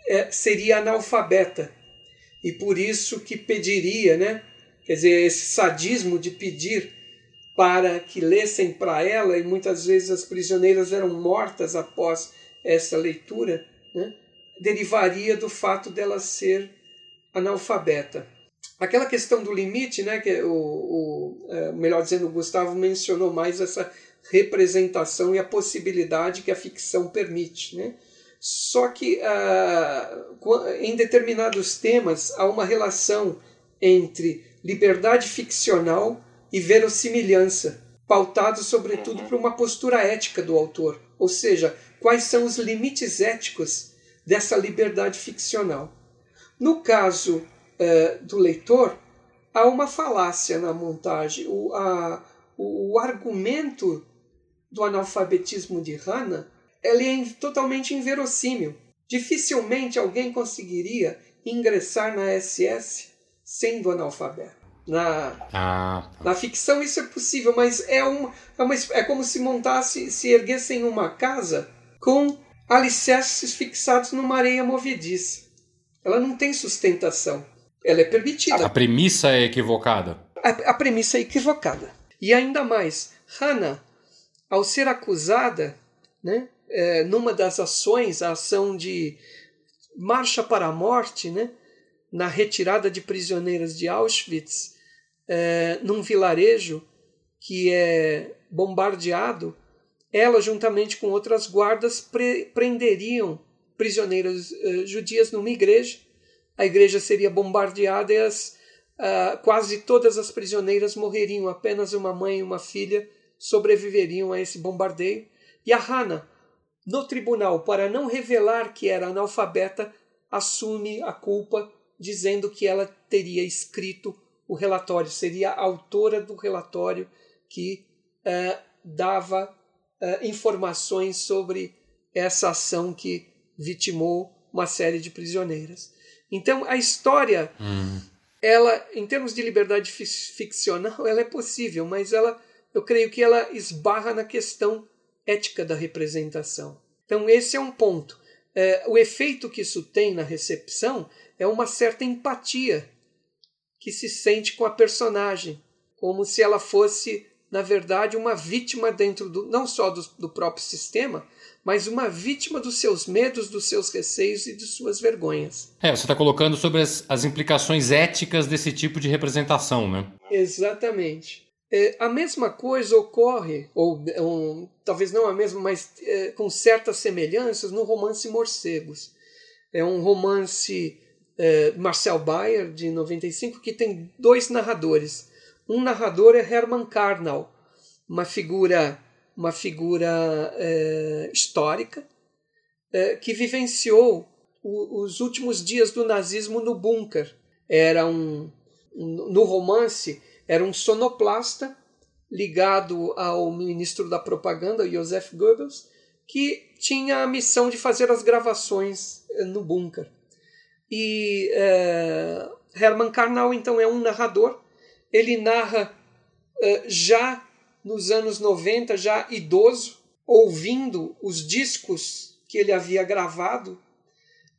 [SPEAKER 3] é, seria analfabeta e por isso que pediria, né? Quer dizer, esse sadismo de pedir para que lessem para ela, e muitas vezes as prisioneiras eram mortas após essa leitura, né? derivaria do fato dela ser analfabeta. Aquela questão do limite, né, que o, o é, melhor dizendo, o Gustavo mencionou mais essa representação e a possibilidade que a ficção permite. Né? Só que uh, em determinados temas há uma relação entre liberdade ficcional e verossimilhança, pautado sobretudo uhum. por uma postura ética do autor, ou seja, quais são os limites éticos dessa liberdade ficcional. No caso uh, do leitor, há uma falácia na montagem. O, a, o, o argumento do analfabetismo de Hannah ele é totalmente inverossímil. Dificilmente alguém conseguiria ingressar na SS sendo analfabeto. Na, ah. na ficção isso é possível, mas é, uma, é, uma, é como se montasse, se erguessem uma casa com alicerces fixados numa areia movediça. Ela não tem sustentação. Ela é permitida.
[SPEAKER 2] A premissa é equivocada.
[SPEAKER 3] A, a premissa é equivocada. E ainda mais, Hannah, ao ser acusada, né, é, numa das ações, a ação de marcha para a morte, né? na retirada de prisioneiras de Auschwitz, é, num vilarejo que é bombardeado, ela, juntamente com outras guardas, pre prenderiam prisioneiras uh, judias numa igreja. A igreja seria bombardeada e as, quase todas as prisioneiras morreriam. Apenas uma mãe e uma filha sobreviveriam a esse bombardeio. E a Hannah, no tribunal, para não revelar que era analfabeta, assume a culpa, dizendo que ela teria escrito o relatório, seria a autora do relatório que uh, dava uh, informações sobre essa ação que vitimou uma série de prisioneiras. Então a história, hum. ela, em termos de liberdade ficcional, *laughs* ela é possível, mas ela, eu creio que ela esbarra na questão ética da representação. Então esse é um ponto. É, o efeito que isso tem na recepção é uma certa empatia que se sente com a personagem, como se ela fosse na verdade, uma vítima dentro do não só do, do próprio sistema, mas uma vítima dos seus medos, dos seus receios e de suas vergonhas.
[SPEAKER 2] É, você está colocando sobre as, as implicações éticas desse tipo de representação, né?
[SPEAKER 3] Exatamente. É, a mesma coisa ocorre, ou, talvez não a mesma, mas é, com certas semelhanças, no romance Morcegos. É um romance é, Marcel Bayer, de 95, que tem dois narradores. Um narrador é Hermann Karnal, uma figura, uma figura é, histórica é, que vivenciou o, os últimos dias do nazismo no bunker. Era um, um, no romance era um sonoplasta ligado ao ministro da propaganda, Joseph Goebbels, que tinha a missão de fazer as gravações é, no bunker. E é, Hermann Karnal então é um narrador ele narra uh, já nos anos 90, já idoso, ouvindo os discos que ele havia gravado,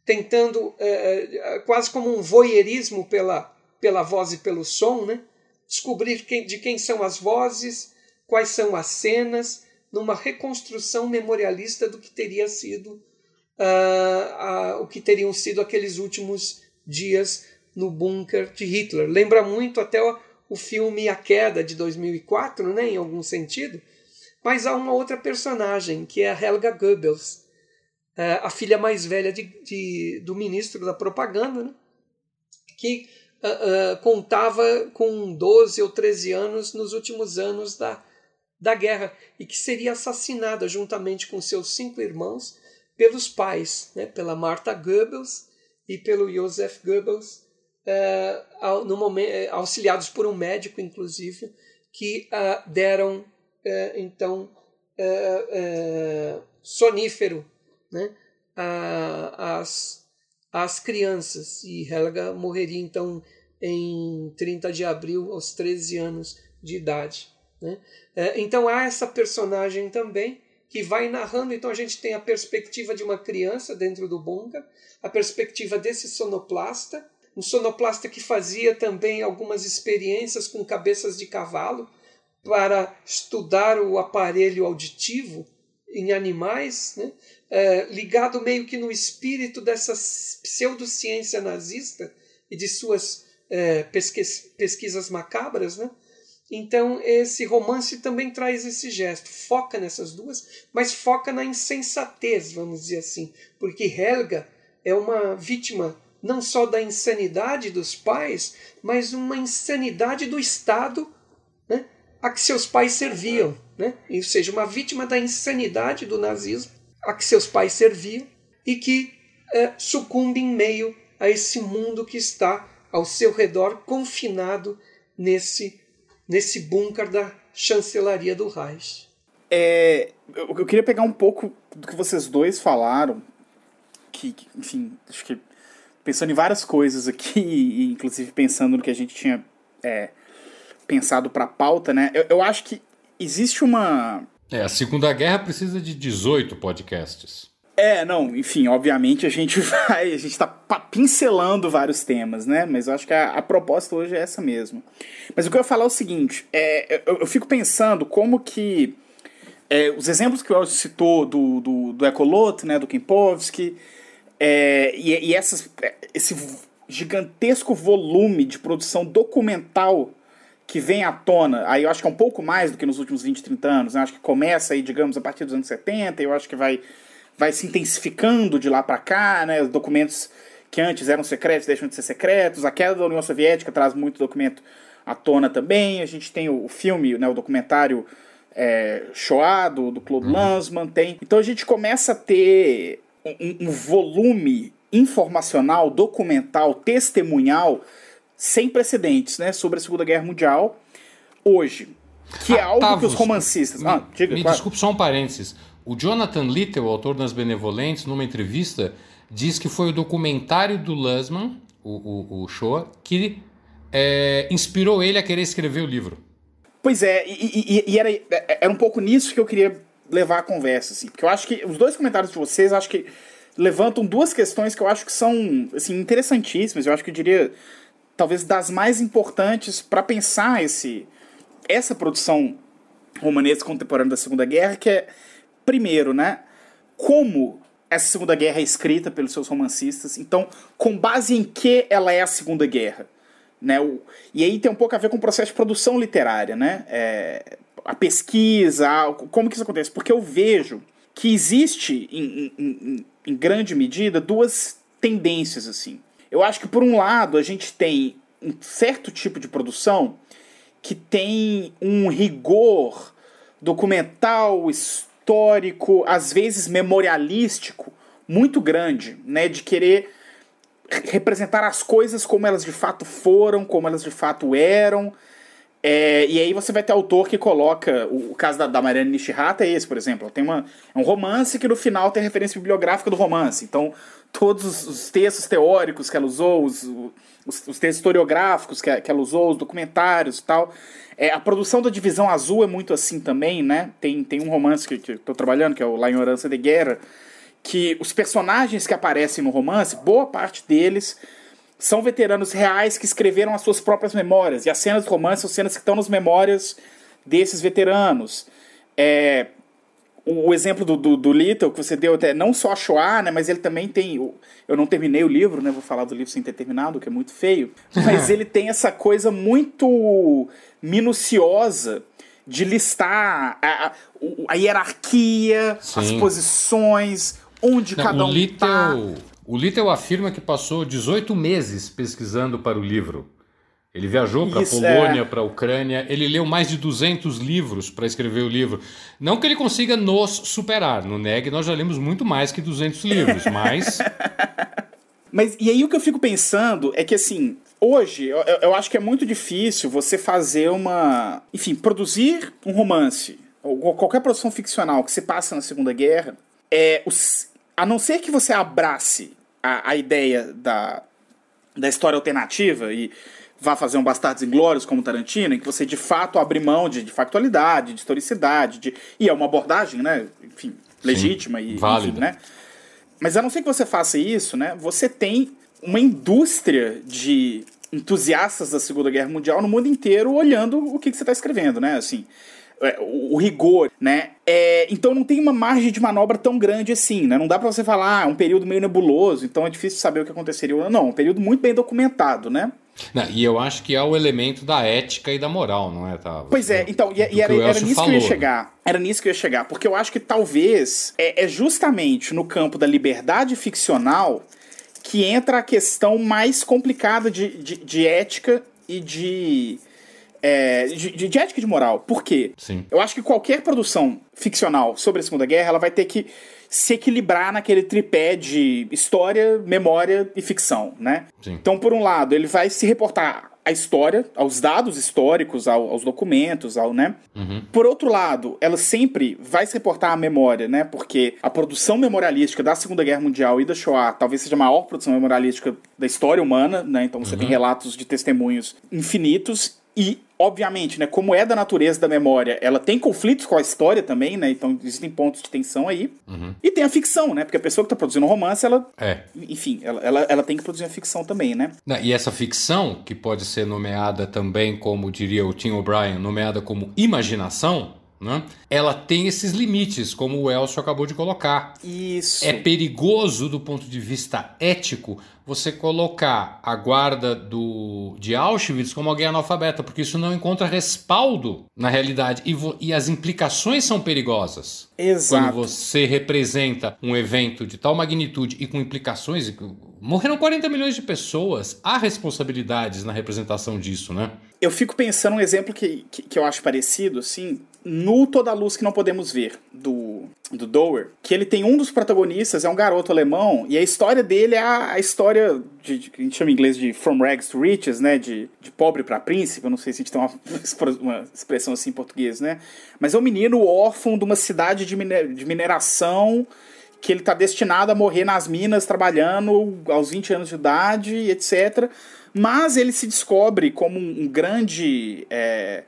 [SPEAKER 3] tentando, uh, quase como um voyeurismo pela, pela voz e pelo som, né? Descobrir quem, de quem são as vozes, quais são as cenas, numa reconstrução memorialista do que teria sido uh, uh, o que teriam sido aqueles últimos dias no bunker de Hitler. Lembra muito até o filme A Queda de 2004, né, em algum sentido, mas há uma outra personagem, que é a Helga Goebbels, é, a filha mais velha de, de, do ministro da propaganda, né, que uh, uh, contava com 12 ou 13 anos nos últimos anos da, da guerra e que seria assassinada juntamente com seus cinco irmãos pelos pais, né, pela Martha Goebbels e pelo Joseph Goebbels, é, no momento, é, auxiliados por um médico, inclusive, que uh, deram uh, então uh, sonífero né, às, às crianças. E Helga morreria então em 30 de abril, aos 13 anos de idade. Né? então há essa personagem também que vai narrando. Então a gente tem a perspectiva de uma criança dentro do bunker, a perspectiva desse sonoplasta um sonoplasta que fazia também algumas experiências com cabeças de cavalo para estudar o aparelho auditivo em animais, né? é, ligado meio que no espírito dessa pseudociência nazista e de suas é, pesquis, pesquisas macabras. Né? Então, esse romance também traz esse gesto, foca nessas duas, mas foca na insensatez, vamos dizer assim, porque Helga é uma vítima não só da insanidade dos pais, mas uma insanidade do Estado né, a que seus pais serviam. Né? Ou seja, uma vítima da insanidade do nazismo a que seus pais serviam e que é, sucumbe em meio a esse mundo que está ao seu redor, confinado nesse, nesse bunker da chancelaria do Reich.
[SPEAKER 1] É, eu, eu queria pegar um pouco do que vocês dois falaram, que, enfim, acho que pensando em várias coisas aqui, *laughs* inclusive pensando no que a gente tinha é, pensado para pauta, né? Eu, eu, acho que existe uma.
[SPEAKER 2] É, a Segunda Guerra precisa de 18 podcasts.
[SPEAKER 1] É, não, enfim, obviamente a gente *laughs* vai, a gente está pincelando vários temas, né? Mas eu acho que a, a, proposta hoje é essa mesmo. Mas o que eu ia falar é o seguinte: é, eu, eu fico pensando como que. É, os exemplos que o Elcio citou do, do, do Ecolot, né, do Kempowski, é, e, e essas, esse gigantesco volume de produção documental que vem à tona, aí eu acho que é um pouco mais do que nos últimos 20, 30 anos, né? acho que começa aí, digamos, a partir dos anos 70, eu acho que vai, vai se intensificando de lá para cá, né? Os documentos que antes eram secretos deixam de ser secretos, a queda da União Soviética traz muito documento à tona também, a gente tem o, o filme, né, o documentário é, Shoah, do, do Claude uhum. Lanzmann, tem... Então a gente começa a ter um, um volume informacional, documental, testemunhal sem precedentes né, sobre a Segunda Guerra Mundial hoje. Que é algo Tavos, que os romancistas.
[SPEAKER 2] Me, ah, diga, me claro. desculpe só um parênteses. O Jonathan Little, autor das Benevolentes, numa entrevista, diz que foi o documentário do Lusman, o, o, o Shoah, que é, inspirou ele a querer escrever o livro.
[SPEAKER 1] Pois é, e, e, e, era, era um pouco nisso que eu queria levar a conversa, assim, porque eu acho que os dois comentários de vocês, acho que levantam duas questões que eu acho que são assim, interessantíssimas, eu acho que eu diria talvez das mais importantes para pensar esse essa produção romanesca contemporânea da Segunda Guerra, que é primeiro, né, como essa Segunda Guerra é escrita pelos seus romancistas. Então, com base em que ela é a Segunda Guerra? Né? O, e aí tem um pouco a ver com o processo de produção literária, né? É, a pesquisa, como que isso acontece? Porque eu vejo que existe, em, em, em grande medida, duas tendências, assim. Eu acho que, por um lado, a gente tem um certo tipo de produção que tem um rigor documental, histórico, às vezes memorialístico, muito grande, né? De querer representar as coisas como elas de fato foram, como elas de fato eram. É, e aí você vai ter autor que coloca. O, o caso da, da Mariana Nishihata é esse, por exemplo. Tem uma, é um romance que no final tem referência bibliográfica do romance. Então, todos os textos teóricos que ela usou, os, os, os textos historiográficos que, que ela usou, os documentários e tal. É, a produção da Divisão Azul é muito assim também, né? Tem, tem um romance que, eu estou trabalhando, que é o La Ignorância de Guerra, que os personagens que aparecem no romance, boa parte deles são veteranos reais que escreveram as suas próprias memórias. E as cenas do romance são cenas que estão nas memórias desses veteranos. É, o, exemplo do, do, do, Little que você deu até, não só a Shoah, né, mas ele também tem. Eu não terminei o livro, né? Vou falar do livro sem ter terminado, que é muito feio. *laughs* Mas ele tem essa coisa muito minuciosa de listar a, a, a hierarquia, Sim. as posições, onde não, cada um Little, tá.
[SPEAKER 2] O Little afirma que passou 18 meses pesquisando para o livro. Ele viajou para a Polônia, é. para a Ucrânia, ele leu mais de 200 livros para escrever o livro. Não que ele consiga nos superar, no NEG nós já lemos muito mais que 200 livros, *laughs* mas...
[SPEAKER 1] mas e aí o que eu fico pensando é que assim, hoje eu, eu acho que é muito difícil você fazer uma... Enfim, produzir um romance, ou qualquer produção ficcional que se passa na Segunda Guerra, é, os, a não ser que você abrace a, a ideia da, da história alternativa e vá fazer um Bastardos Inglórios como Tarantino, em que você de fato abre mão de, de factualidade, de historicidade, de, e é uma abordagem, né, enfim, legítima Sim, e válida. Enfim, né? Mas a não ser que você faça isso, né, você tem uma indústria de entusiastas da Segunda Guerra Mundial no mundo inteiro olhando o que, que você está escrevendo, né, assim é, o, rigor, né? É, então não tem uma margem de manobra tão grande assim, né? Não dá para você falar, ah, é um período meio nebuloso, então é difícil saber o que aconteceria. Não, é um período muito bem documentado, né?
[SPEAKER 2] Não, e eu acho que é o elemento da ética e da moral, não é, tá?
[SPEAKER 1] Pois é, então, e, e era, era, nisso falou, que eu ia né? chegar. Era nisso que eu ia chegar, porque eu acho que talvez é, é justamente no campo da liberdade ficcional que entra a questão mais complicada de, de, de ética e de, é, de, de, ética e de moral. Por quê?
[SPEAKER 2] Sim.
[SPEAKER 1] Eu acho que qualquer produção ficcional sobre a Segunda Guerra, ela vai ter que se equilibrar naquele tripé de história, memória e ficção, né?
[SPEAKER 2] Sim.
[SPEAKER 1] Então, por um lado, ele vai se reportar à história, aos dados históricos, ao, aos documentos, ao, né?
[SPEAKER 2] Uhum.
[SPEAKER 1] Por outro lado, ela sempre vai se reportar à memória, né? Porque a produção memorialística da Segunda Guerra Mundial e da Shoah talvez seja a maior produção memorialística da história humana, né? Então você uhum. tem relatos de testemunhos infinitos e obviamente, né, como é da natureza da memória, ela tem conflitos com a história também, né? Então existem pontos de tensão aí.
[SPEAKER 2] Uhum.
[SPEAKER 1] E tem a ficção, né? Porque a pessoa que está produzindo um romance, ela.
[SPEAKER 2] É.
[SPEAKER 1] Enfim, ela, ela, ela, tem que produzir a ficção também, né?
[SPEAKER 2] E essa ficção, que pode ser nomeada também, como diria o Tim O'Brien, nomeada como imaginação, né? ela tem esses limites, como o Elcio acabou de colocar.
[SPEAKER 1] Isso.
[SPEAKER 2] É perigoso do ponto de vista ético você colocar a guarda do, de Auschwitz como alguém analfabeta, porque isso não encontra respaldo na realidade e, e as implicações são perigosas.
[SPEAKER 1] Exato.
[SPEAKER 2] Quando você representa um evento de tal magnitude e com implicações, morreram 40 milhões de pessoas, há responsabilidades na representação disso, né?
[SPEAKER 1] Eu fico pensando um exemplo que, que, que eu acho parecido, assim, no Toda Luz que Não Podemos Ver, do, do Dower, que ele tem um dos protagonistas, é um garoto alemão, e a história dele é a, a história de, de, que a gente chama em inglês de From Rags to Riches, né, de, de pobre para príncipe, eu não sei se a gente tem uma, uma expressão assim em português, né, mas é um menino órfão de uma cidade de, miner, de mineração que ele está destinado a morrer nas minas trabalhando aos 20 anos de idade, etc., mas ele se descobre como um, um grande... É,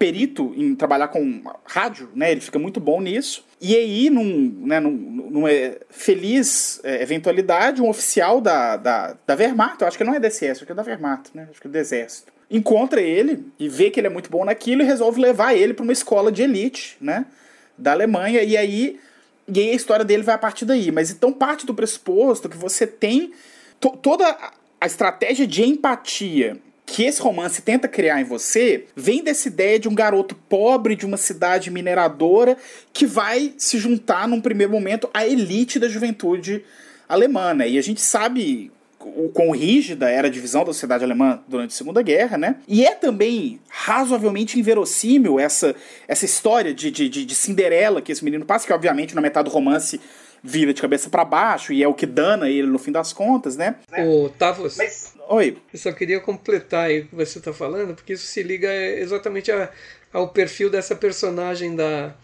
[SPEAKER 1] perito em trabalhar com rádio, né? Ele fica muito bom nisso. E aí, num, né, num, numa feliz é, eventualidade, um oficial da, da, da Wehrmacht, eu acho que não é DSS, acho que é da Wehrmacht, né? Acho que é do Exército. Encontra ele e vê que ele é muito bom naquilo e resolve levar ele para uma escola de elite, né? Da Alemanha. E aí, e aí a história dele vai a partir daí. Mas então parte do pressuposto que você tem to toda a estratégia de empatia que esse romance tenta criar em você vem dessa ideia de um garoto pobre de uma cidade mineradora que vai se juntar num primeiro momento à elite da juventude alemã, né? E a gente sabe o quão rígida era a divisão da sociedade alemã durante a Segunda Guerra, né? E é também razoavelmente inverossímil essa, essa história de, de, de Cinderela que esse menino passa, que obviamente na metade do romance vira de cabeça para baixo e é o que dana ele no fim das contas, né?
[SPEAKER 3] O Tavos,
[SPEAKER 1] Mas, oi.
[SPEAKER 3] Eu só queria completar aí o que você está falando, porque isso se liga exatamente a, ao perfil dessa personagem da,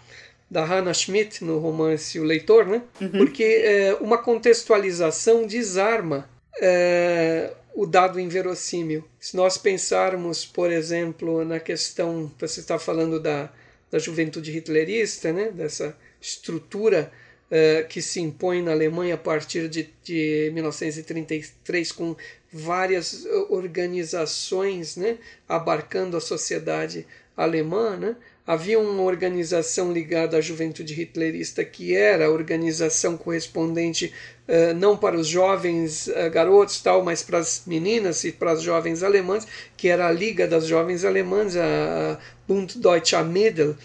[SPEAKER 3] da Hannah Schmidt no romance O Leitor, né? Uhum. Porque é, uma contextualização desarma é, o dado inverossímil. Se nós pensarmos, por exemplo, na questão, você está falando da, da juventude hitlerista, né? dessa estrutura uh, que se impõe na Alemanha a partir de, de 1933, com várias organizações né, abarcando a sociedade alemã. Né? Havia uma organização ligada à juventude hitlerista que era a organização correspondente uh, não para os jovens uh, garotos tal, mas para as meninas e para as jovens alemãs, que era a Liga das Jovens Alemãs, a Bund Deutscher Mädel.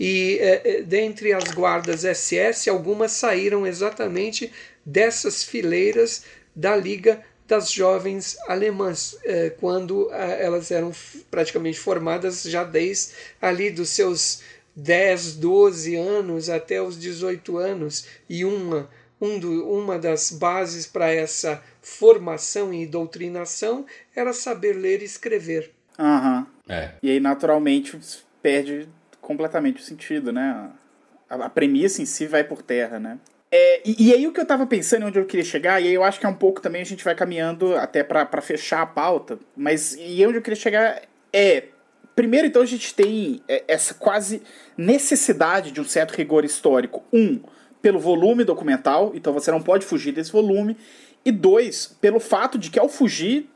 [SPEAKER 3] E dentre as guardas SS, algumas saíram exatamente dessas fileiras da Liga das Jovens Alemãs, é, quando é, elas eram praticamente formadas já desde ali dos seus 10, 12 anos até os 18 anos. E uma, um do, uma das bases para essa formação e doutrinação era saber ler e escrever.
[SPEAKER 1] Uhum. É. E aí, naturalmente, perde completamente o sentido, né? A, a premissa em si vai por terra, né? É, e, e, aí o que eu tava pensando onde eu queria chegar, e aí eu acho que é um pouco também a gente vai caminhando até para fechar a pauta, mas e onde eu queria chegar é. Primeiro, então, a gente tem é, essa quase necessidade de um certo rigor histórico. Um, pelo volume documental, então você não pode fugir desse volume. E dois, pelo fato de que ao fugir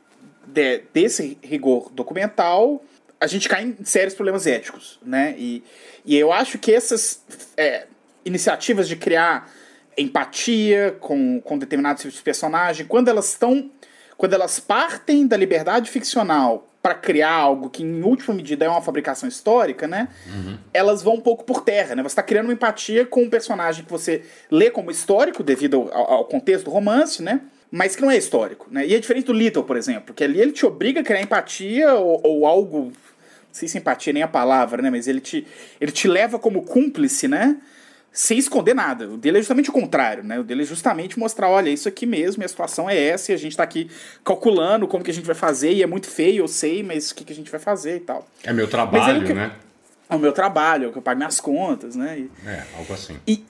[SPEAKER 1] de, desse rigor documental, a gente cai em sérios problemas éticos, né? E, e eu acho que essas é, iniciativas de criar empatia com, com determinados tipos de personagem, quando elas estão. Quando elas partem da liberdade ficcional para criar algo que, em última medida, é uma fabricação histórica, né? Uhum. Elas vão um pouco por terra, né? Você está criando uma empatia com um personagem que você lê como histórico, devido ao, ao contexto do romance, né? mas que não é histórico, né? E é diferente do Little, por exemplo, que ali ele te obriga a criar empatia ou, ou algo sem simpatia nem a palavra, né? Mas ele te, ele te leva como cúmplice, né? Sem esconder nada. O dele é justamente o contrário, né? O dele é justamente mostrar, olha, isso aqui mesmo, a situação é essa, e a gente tá aqui calculando como que a gente vai fazer, e é muito feio, eu sei, mas o que, que a gente vai fazer e tal.
[SPEAKER 2] É meu trabalho, que... né?
[SPEAKER 1] É o meu trabalho, é o que eu pago minhas contas, né? E...
[SPEAKER 2] É, algo assim.
[SPEAKER 1] E,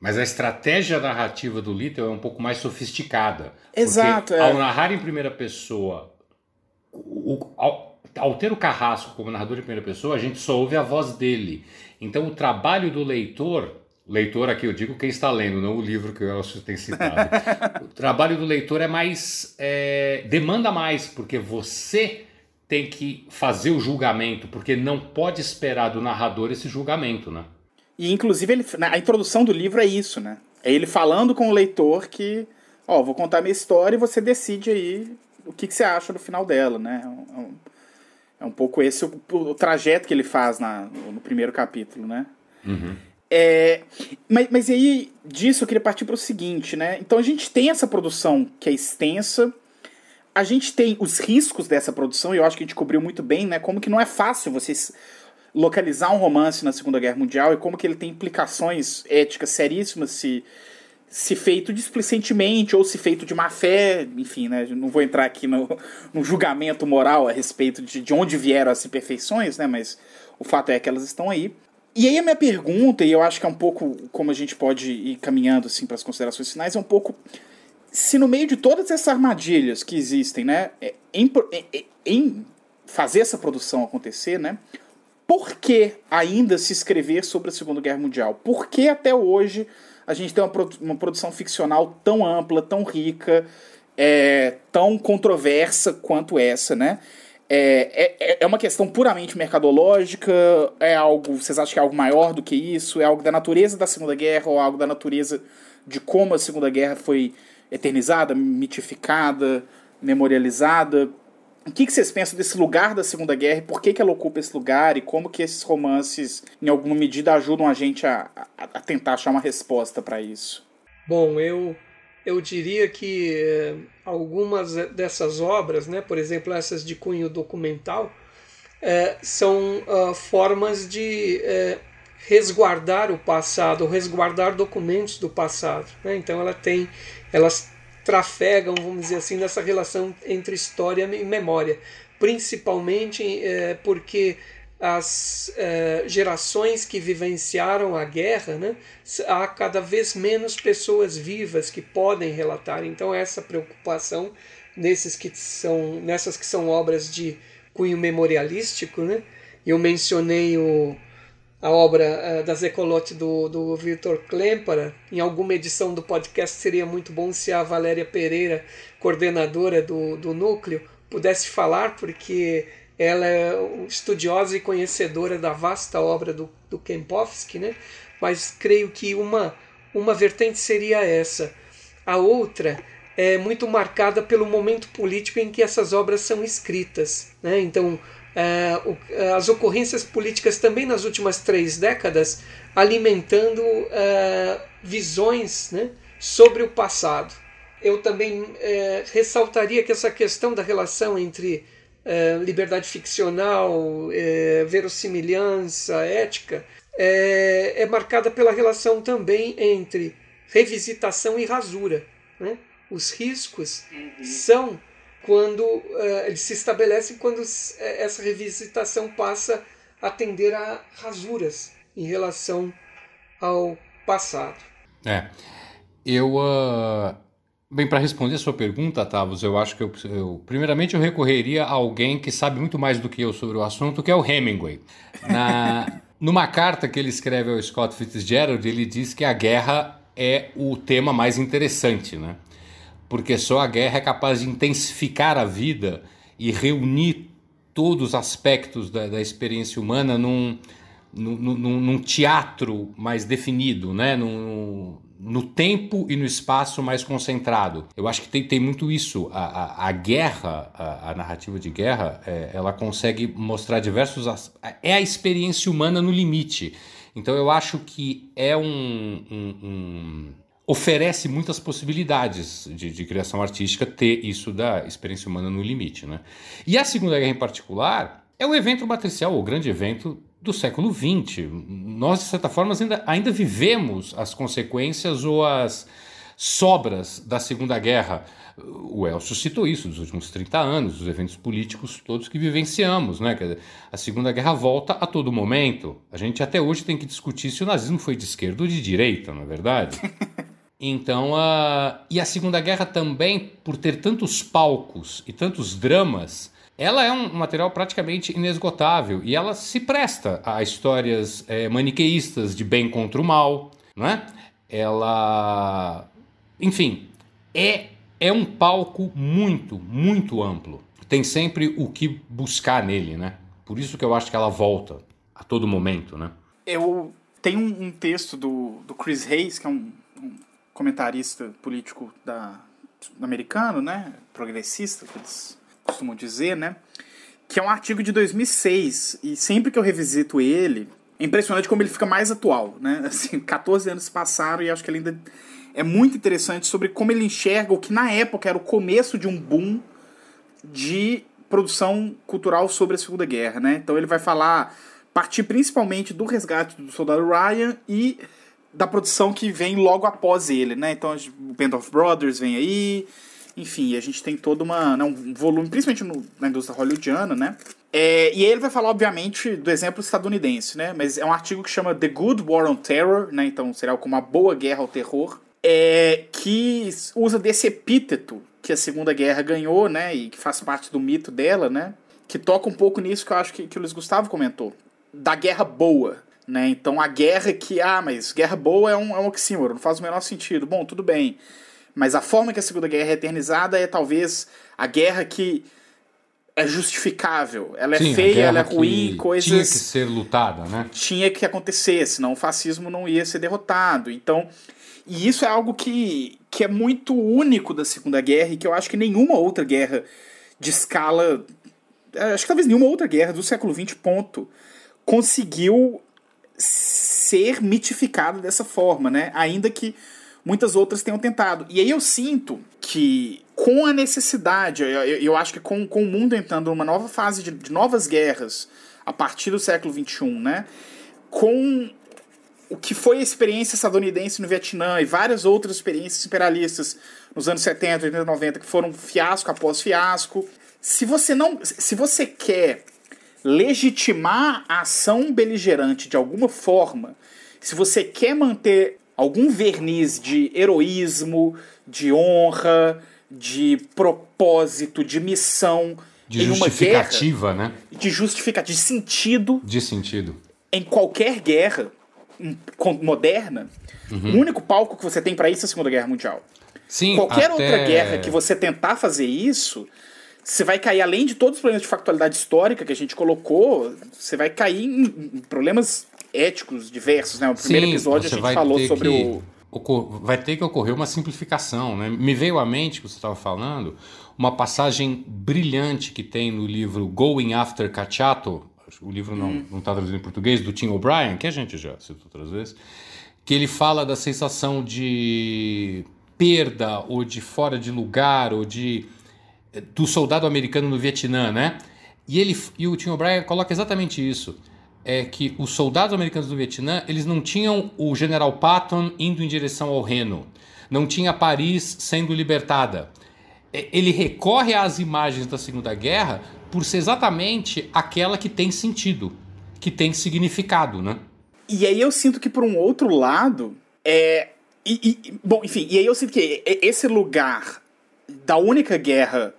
[SPEAKER 2] mas a estratégia narrativa do Little é um pouco mais sofisticada.
[SPEAKER 1] Exato.
[SPEAKER 2] É. ao narrar em primeira pessoa, o, ao, ao ter o Carrasco como narrador em primeira pessoa, a gente só ouve a voz dele. Então o trabalho do leitor, leitor aqui eu digo quem está lendo, não o livro que o Elcio tem citado. *laughs* o trabalho do leitor é mais. É, demanda mais, porque você tem que fazer o julgamento, porque não pode esperar do narrador esse julgamento, né?
[SPEAKER 1] E inclusive ele, a introdução do livro é isso, né? É ele falando com o leitor que, ó, vou contar minha história e você decide aí o que, que você acha do final dela, né? É um, é um pouco esse o, o, trajeto que ele faz na, no primeiro capítulo, né?
[SPEAKER 2] Uhum.
[SPEAKER 1] É, mas, mas aí, disso eu queria partir para o seguinte, né? Então a gente tem essa produção que é extensa, a gente tem os riscos dessa produção, e eu acho que a gente cobriu muito bem, né? Como que não é fácil vocês localizar um romance na Segunda Guerra Mundial e como que ele tem implicações éticas seríssimas se, se feito displicentemente ou se feito de má fé, enfim, né? Não vou entrar aqui no, no julgamento moral a respeito de, de onde vieram as imperfeições, né? Mas o fato é que elas estão aí. E aí a minha pergunta, e eu acho que é um pouco como a gente pode ir caminhando assim para as considerações finais, é um pouco se no meio de todas essas armadilhas que existem, né, é, em, é, em fazer essa produção acontecer, né, por que ainda se escrever sobre a Segunda Guerra Mundial? Por que até hoje a gente tem uma, uma produção ficcional tão ampla, tão rica, é, tão controversa quanto essa, né? É, é, é uma questão puramente mercadológica? É algo. Vocês acham que é algo maior do que isso? É algo da natureza da Segunda Guerra ou algo da natureza de como a Segunda Guerra foi eternizada, mitificada, memorializada? O que, que vocês pensam desse lugar da Segunda Guerra e por que, que ela ocupa esse lugar e como que esses romances, em alguma medida, ajudam a gente a, a, a tentar achar uma resposta para isso?
[SPEAKER 3] Bom, eu eu diria que eh, algumas dessas obras, né, por exemplo, essas de cunho documental, eh, são uh, formas de eh, resguardar o passado, resguardar documentos do passado. Né? Então ela tem, elas trafegam, vamos dizer assim, nessa relação entre história e memória, principalmente porque as eh, gerações que vivenciaram a guerra, né, há cada vez menos pessoas vivas que podem relatar. Então essa preocupação nesses que são, nessas que são obras de cunho memorialístico, né, eu mencionei o, a obra uh, das Ecolote do, do Victor Klempara. Em alguma edição do podcast seria muito bom se a Valéria Pereira, coordenadora do, do núcleo, pudesse falar, porque ela é estudiosa e conhecedora da vasta obra do, do Kempowski, né? mas creio que uma, uma vertente seria essa. A outra é muito marcada pelo momento político em que essas obras são escritas. Né? Então, é, as ocorrências políticas também nas últimas três décadas alimentando é, visões né, sobre o passado. Eu também é, ressaltaria que essa questão da relação entre é, liberdade ficcional, é, verossimilhança, ética, é, é, marcada pela relação também entre revisitação e rasura. Né? Os riscos uhum. são quando uh, eles se estabelecem quando essa revisitação passa a atender a rasuras em relação ao passado.
[SPEAKER 2] É, eu uh, Bem, para responder a sua pergunta, Tavos, eu acho que eu, eu, primeiramente eu recorreria a alguém que sabe muito mais do que eu sobre o assunto, que é o Hemingway. Na, *laughs* numa carta que ele escreve ao Scott Fitzgerald, ele diz que a guerra é o tema mais interessante, né? Porque só a guerra é capaz de intensificar a vida e reunir todos os aspectos da, da experiência humana num, num, num, num, teatro mais definido, né? Num, no tempo e no espaço mais concentrado. Eu acho que tem, tem muito isso. A, a, a guerra, a, a, narrativa de guerra, é, ela consegue mostrar diversos. É a experiência humana no limite. Então eu acho que é um, um, um oferece muitas possibilidades de, de, criação artística ter isso da experiência humana no limite. Né? E a Segunda Guerra em particular é o evento matricial, o grande evento do século XX. Nós, de certa forma, ainda, ainda vivemos as consequências ou as sobras da Segunda Guerra. O Elcio citou isso dos últimos 30 anos, os eventos políticos todos que vivenciamos. Né? A Segunda Guerra volta a todo momento. A gente até hoje tem que discutir se o nazismo foi de esquerda ou de direita, não é verdade? *laughs* Então, e a Segunda Guerra também, por ter tantos palcos e tantos dramas, ela é um material praticamente inesgotável e ela se presta a histórias é, maniqueístas de bem contra o mal, não é? Ela, enfim, é é um palco muito, muito amplo. Tem sempre o que buscar nele, né? Por isso que eu acho que ela volta a todo momento, né?
[SPEAKER 1] Eu um, um texto do, do Chris Hayes, que é um, um comentarista político da, americano, né? Progressista, que eles costumam dizer, né? Que é um artigo de 2006. E sempre que eu revisito ele, é impressionante como ele fica mais atual, né? *laughs* Assim, 14 anos passaram e acho que ele ainda é muito interessante sobre como ele enxerga o que na época era o começo de um boom de produção cultural sobre a Segunda Guerra, né? Então ele vai falar partir principalmente do resgate do soldado Ryan e da produção que vem logo após ele, né? Então o Band of Brothers vem aí, enfim, a gente tem todo uma, né, um volume, principalmente no, na indústria hollywoodiana, né? É, e aí ele vai falar, obviamente, do exemplo estadunidense, né? Mas é um artigo que chama The Good War on Terror, né? Então seria como uma boa guerra ao terror, é, que usa desse epíteto que a Segunda Guerra ganhou, né? E que faz parte do mito dela, né? Que toca um pouco nisso que eu acho que, que o Luiz Gustavo comentou. Da guerra boa, né? Então a guerra que, ah, mas guerra boa é um, é um oxímoro, não faz o menor sentido. Bom, tudo bem. Mas a forma que a Segunda Guerra é eternizada é talvez a guerra que é justificável. Ela é Sim, feia, ela é ruim, coisas.
[SPEAKER 2] Tinha que ser lutada, né?
[SPEAKER 1] Tinha que acontecer, senão o fascismo não ia ser derrotado. Então. E isso é algo que, que é muito único da Segunda Guerra e que eu acho que nenhuma outra guerra de escala. Acho que talvez nenhuma outra guerra do século XX, ponto, conseguiu ser mitificado dessa forma, né? Ainda que muitas outras tenham tentado. E aí eu sinto que com a necessidade, eu, eu, eu acho que com, com o mundo entrando numa nova fase de, de novas guerras a partir do século XXI, né? Com o que foi a experiência estadunidense no Vietnã e várias outras experiências imperialistas nos anos 70, 80, 90 que foram fiasco após fiasco. Se você não, se você quer legitimar a ação beligerante de alguma forma, se você quer manter algum verniz de heroísmo, de honra, de propósito, de missão
[SPEAKER 2] de uma guerra, né?
[SPEAKER 1] De justificativa, de sentido.
[SPEAKER 2] De sentido.
[SPEAKER 1] Em qualquer guerra moderna, uhum. o único palco que você tem para isso é a Segunda Guerra Mundial.
[SPEAKER 2] Sim,
[SPEAKER 1] Qualquer até... outra guerra que você tentar fazer isso, você vai cair, além de todos os problemas de factualidade histórica que a gente colocou, você vai cair em problemas éticos diversos, né? O primeiro Sim, episódio a gente falou sobre o.
[SPEAKER 2] Vai ter que ocorrer uma simplificação, né? Me veio à mente, que você estava falando, uma passagem brilhante que tem no livro Going After Cacciato, o livro não hum. está traduzido em português, do Tim O'Brien, que a gente já citou outras vezes, que ele fala da sensação de perda ou de fora de lugar ou de do soldado americano no Vietnã, né? E ele e o Tim O'Brien coloca exatamente isso, é que os soldados americanos do Vietnã, eles não tinham o General Patton indo em direção ao Reno, não tinha Paris sendo libertada. É, ele recorre às imagens da Segunda Guerra por ser exatamente aquela que tem sentido, que tem significado, né?
[SPEAKER 1] E aí eu sinto que por um outro lado é e, e, bom, enfim, e aí eu sinto que esse lugar da única guerra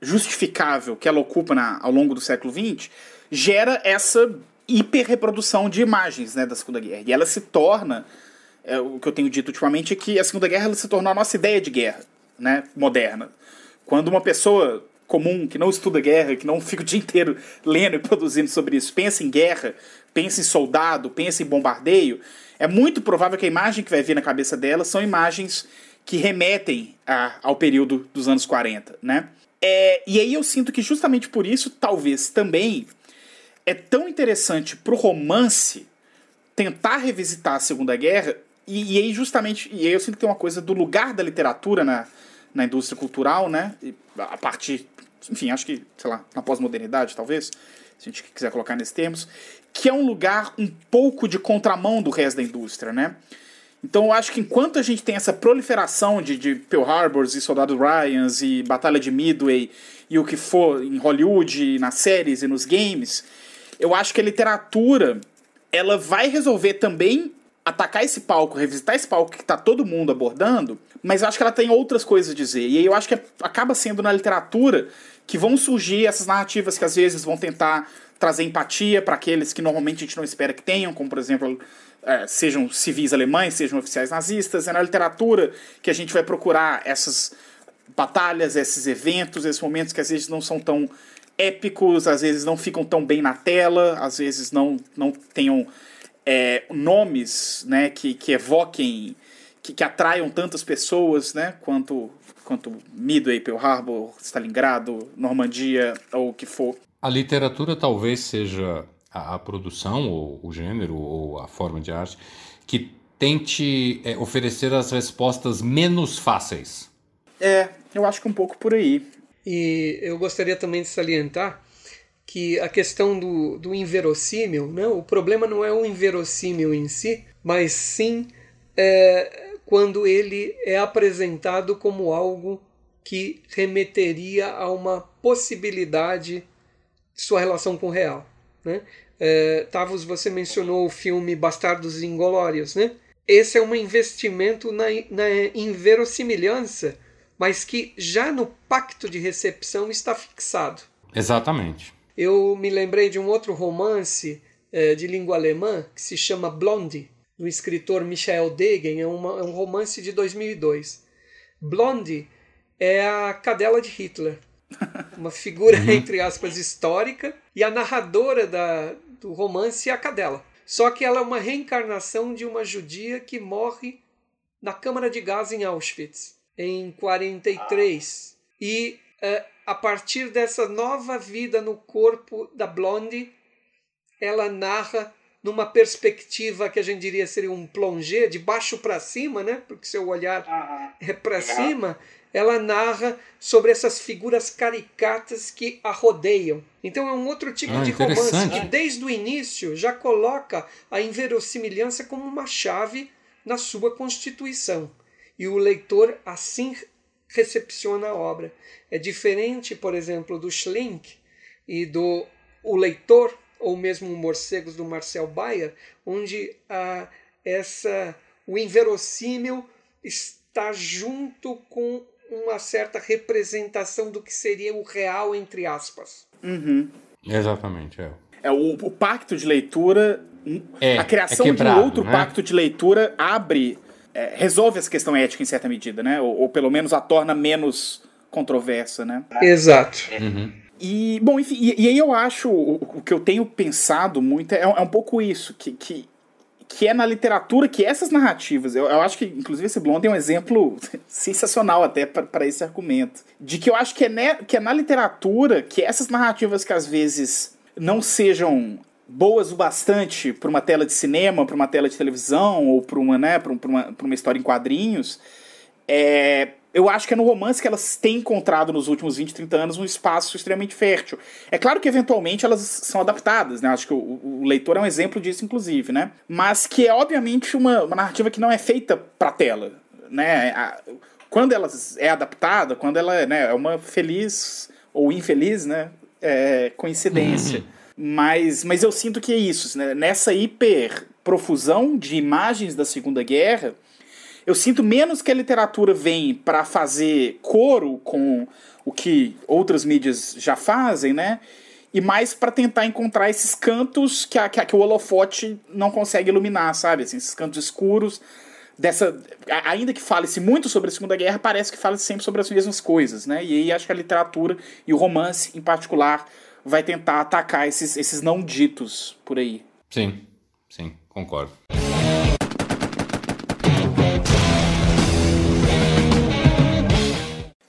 [SPEAKER 1] justificável que ela ocupa na, ao longo do século XX gera essa hiperreprodução de imagens né, da Segunda Guerra. E ela se torna, é, o que eu tenho dito ultimamente, é que a Segunda Guerra se tornou a nossa ideia de guerra né, moderna. Quando uma pessoa comum, que não estuda guerra, que não fica o dia inteiro lendo e produzindo sobre isso, pensa em guerra, pensa em soldado, pensa em bombardeio, é muito provável que a imagem que vai vir na cabeça dela são imagens que remetem a, ao período dos anos 40, né? É, e aí eu sinto que justamente por isso, talvez também, é tão interessante pro romance tentar revisitar a Segunda Guerra, e, e aí justamente, e aí eu sinto que tem uma coisa do lugar da literatura na, na indústria cultural, né? A partir, enfim, acho que, sei lá, na pós-modernidade, talvez, se a gente quiser colocar nesses termos, que é um lugar um pouco de contramão do resto da indústria, né? Então eu acho que enquanto a gente tem essa proliferação de, de Pearl Harbors e Soldado Ryans e Batalha de Midway e o que for em Hollywood, nas séries e nos games, eu acho que a literatura ela vai resolver também atacar esse palco, revisitar esse palco que está todo mundo abordando, mas eu acho que ela tem outras coisas a dizer. E aí eu acho que acaba sendo na literatura que vão surgir essas narrativas que às vezes vão tentar trazer empatia para aqueles que normalmente a gente não espera que tenham, como por exemplo é, sejam civis alemães, sejam oficiais nazistas, é na literatura que a gente vai procurar essas batalhas, esses eventos, esses momentos que às vezes não são tão épicos, às vezes não ficam tão bem na tela, às vezes não, não tenham é, nomes né, que, que evoquem, que, que atraiam tantas pessoas né, quanto, quanto Midway, Pearl Harbor, Stalingrado, Normandia ou o que for.
[SPEAKER 2] A literatura talvez seja a, a produção, ou o gênero, ou a forma de arte, que tente é, oferecer as respostas menos fáceis.
[SPEAKER 1] É, eu acho que um pouco por aí.
[SPEAKER 3] E eu gostaria também de salientar que a questão do, do inverossímil, né? o problema não é o inverossímil em si, mas sim é, quando ele é apresentado como algo que remeteria a uma possibilidade de sua relação com o real. Né? É, Tavos, você mencionou o filme Bastardos Inglórios. Né? Esse é um investimento na, na inverossimilhança, mas que já no pacto de recepção está fixado.
[SPEAKER 2] Exatamente.
[SPEAKER 3] Eu me lembrei de um outro romance eh, de língua alemã que se chama Blondie, do escritor Michael Degen, é, uma, é um romance de 2002. Blondie é a cadela de Hitler, *laughs* uma figura, uhum. entre aspas, histórica, e a narradora da, do romance é a cadela. Só que ela é uma reencarnação de uma judia que morre na câmara de gás em Auschwitz, em 43. Ah. E uh, a partir dessa nova vida no corpo da Blondie, ela narra numa perspectiva que a gente diria seria um plongé, de baixo para cima, né? Porque seu olhar é para cima. Ela narra sobre essas figuras caricatas que a rodeiam. Então é um outro tipo ah, de romance que desde o início já coloca a inverossimilhança como uma chave na sua constituição. E o leitor assim recepciona a obra. É diferente, por exemplo, do Schlink e do O Leitor, ou mesmo Morcegos do Marcel Bayer, onde ah, essa, o inverossímil está junto com uma certa representação do que seria o real, entre aspas.
[SPEAKER 1] Uhum.
[SPEAKER 2] Exatamente, é.
[SPEAKER 1] É, o, o pacto de leitura, é, a criação é quebrado, de um outro né? pacto de leitura abre é, resolve essa questão ética em certa medida, né? Ou, ou, pelo menos a torna menos controversa, né?
[SPEAKER 3] Exato.
[SPEAKER 2] Uhum.
[SPEAKER 1] E, bom, enfim, e, e, aí eu acho, o, o, que eu tenho pensado muito é, é um pouco isso, que, que, que, é na literatura que essas narrativas, eu, eu acho que, inclusive, esse Blonde é um exemplo *laughs* sensacional até para esse argumento, de que eu acho que é, ne, que é na literatura que essas narrativas que às vezes não sejam boas o bastante para uma tela de cinema, para uma tela de televisão ou para uma, né, para uma, uma história em quadrinhos, é, eu acho que é no romance que elas têm encontrado nos últimos 20, 30 anos um espaço extremamente fértil. É claro que eventualmente elas são adaptadas, né? Acho que o, o leitor é um exemplo disso, inclusive, né? Mas que é obviamente uma, uma narrativa que não é feita para tela, né? A, quando ela é adaptada, quando ela é, né, é uma feliz ou infeliz, né? É, coincidência. Mas, mas eu sinto que é isso. Né? Nessa hiper profusão de imagens da Segunda Guerra, eu sinto menos que a literatura vem para fazer coro com o que outras mídias já fazem, né? E mais para tentar encontrar esses cantos que, a, que, a, que o holofote não consegue iluminar, sabe? Assim, esses cantos escuros dessa ainda que fale-se muito sobre a Segunda Guerra, parece que fala -se sempre sobre as mesmas coisas, né? E aí acho que a literatura e o romance em particular vai tentar atacar esses, esses não ditos por aí.
[SPEAKER 2] Sim, sim, concordo.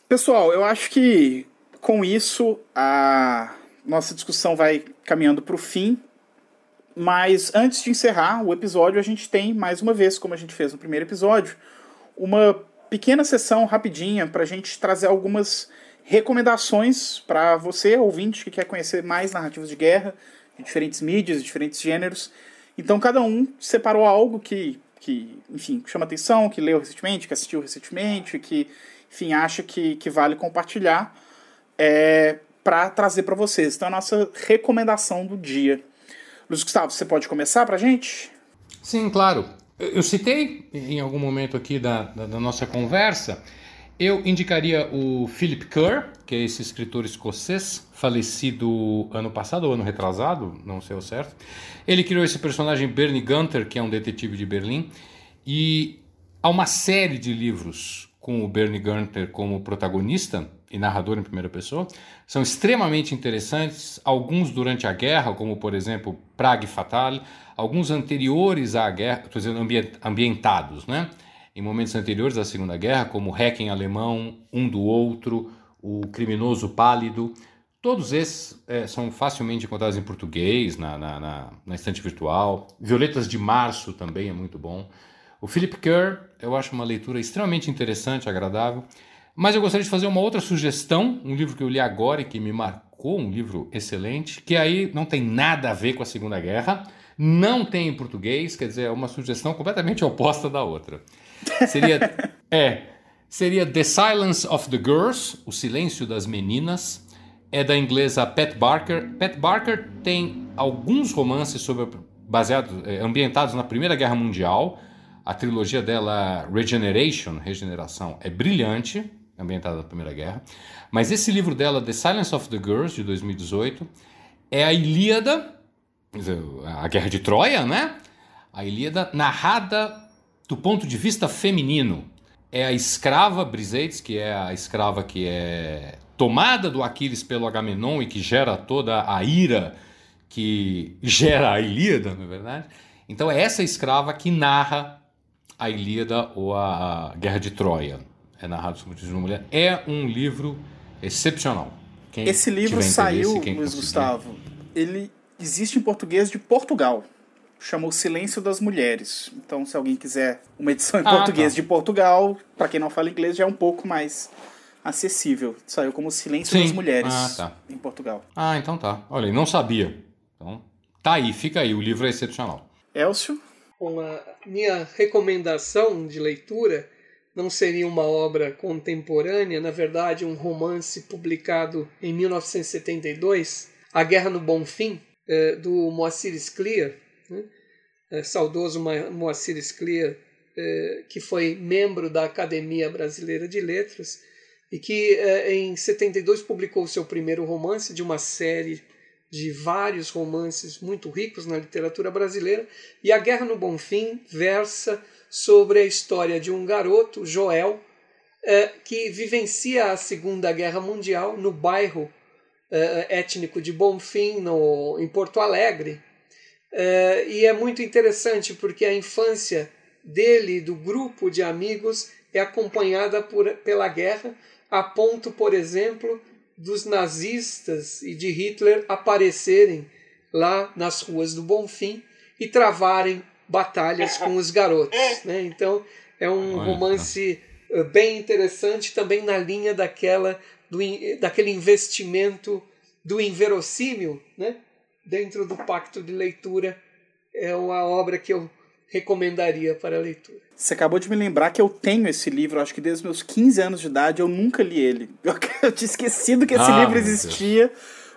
[SPEAKER 1] Pessoal, eu acho que com isso a nossa discussão vai caminhando para o fim. Mas antes de encerrar o episódio, a gente tem, mais uma vez, como a gente fez no primeiro episódio, uma pequena sessão rapidinha para a gente trazer algumas recomendações para você, ouvinte, que quer conhecer mais narrativas de guerra, de diferentes mídias, diferentes gêneros. Então, cada um separou algo que, que enfim, chama atenção, que leu recentemente, que assistiu recentemente, que, enfim, acha que, que vale compartilhar é, para trazer para vocês. Então, a nossa recomendação do dia. Luiz Gustavo, você pode começar para gente?
[SPEAKER 2] Sim, claro. Eu citei em algum momento aqui da, da, da nossa conversa eu indicaria o Philip Kerr, que é esse escritor escocês, falecido ano passado ou ano retrasado, não sei o certo. Ele criou esse personagem Bernie Gunter, que é um detetive de Berlim, e há uma série de livros com o Bernie Gunter como protagonista, e narrador em primeira pessoa, são extremamente interessantes, alguns durante a guerra, como por exemplo Prague Fatale, alguns anteriores à guerra, estou dizendo ambientados, né? Em momentos anteriores à Segunda Guerra, como Hacking Alemão, Um do Outro, O Criminoso Pálido. Todos esses é, são facilmente encontrados em português, na, na, na, na estante virtual. Violetas de Março também é muito bom. O Philip Kerr, eu acho uma leitura extremamente interessante, agradável. Mas eu gostaria de fazer uma outra sugestão, um livro que eu li agora e que me marcou, um livro excelente, que aí não tem nada a ver com a Segunda Guerra, não tem em português, quer dizer, é uma sugestão completamente oposta da outra. Seria é, seria The Silence of the Girls, O Silêncio das Meninas, é da inglesa Pat Barker. Pat Barker tem alguns romances sobre baseados é, ambientados na Primeira Guerra Mundial. A trilogia dela Regeneration, Regeneração, é brilhante ambientada na Primeira Guerra. Mas esse livro dela, The Silence of the Girls, de 2018, é a Ilíada, a Guerra de Troia, né? A Ilíada narrada do ponto de vista feminino. É a escrava Briseis, que é a escrava que é tomada do Aquiles pelo Agamenon e que gera toda a ira que gera a Ilíada, na é verdade. Então é essa escrava que narra a Ilíada ou a Guerra de Troia é narrado sobre de uma mulher, é um livro excepcional.
[SPEAKER 1] Quem Esse livro saiu, Luiz Gustavo, ele existe em português de Portugal. Chamou Silêncio das Mulheres. Então, se alguém quiser uma edição em ah, português tá. de Portugal, para quem não fala inglês, já é um pouco mais acessível. Saiu como Silêncio Sim. das Mulheres ah, tá. em Portugal.
[SPEAKER 2] Ah, então tá. Olha, não sabia. Então, tá aí, fica aí. O livro é excepcional.
[SPEAKER 1] Elcio?
[SPEAKER 3] Uma minha recomendação de leitura não seria uma obra contemporânea, na verdade, um romance publicado em 1972, A Guerra no Bom Fim, é, do Moacir Scliar, né? é, saudoso Moacir Scliar, é, que foi membro da Academia Brasileira de Letras e que em 72 publicou seu primeiro romance de uma série de vários romances muito ricos na literatura brasileira. E A Guerra no Bom Fim versa sobre a história de um garoto, Joel, é, que vivencia a Segunda Guerra Mundial no bairro é, étnico de Bonfim, no, em Porto Alegre. É, e é muito interessante porque a infância dele e do grupo de amigos é acompanhada por, pela guerra, a ponto, por exemplo, dos nazistas e de Hitler aparecerem lá nas ruas do Bonfim e travarem batalhas com os garotos. *laughs* Né? Então é um romance eh, bem interessante, também na linha daquela do, daquele investimento do inverossímil, né? Dentro do pacto de leitura. É uma obra que eu recomendaria para a leitura.
[SPEAKER 1] Você acabou de me lembrar que eu tenho esse livro, acho que desde os meus 15 anos de idade eu nunca li ele. Eu, *laughs* eu tinha esquecido que esse ah, livro existia.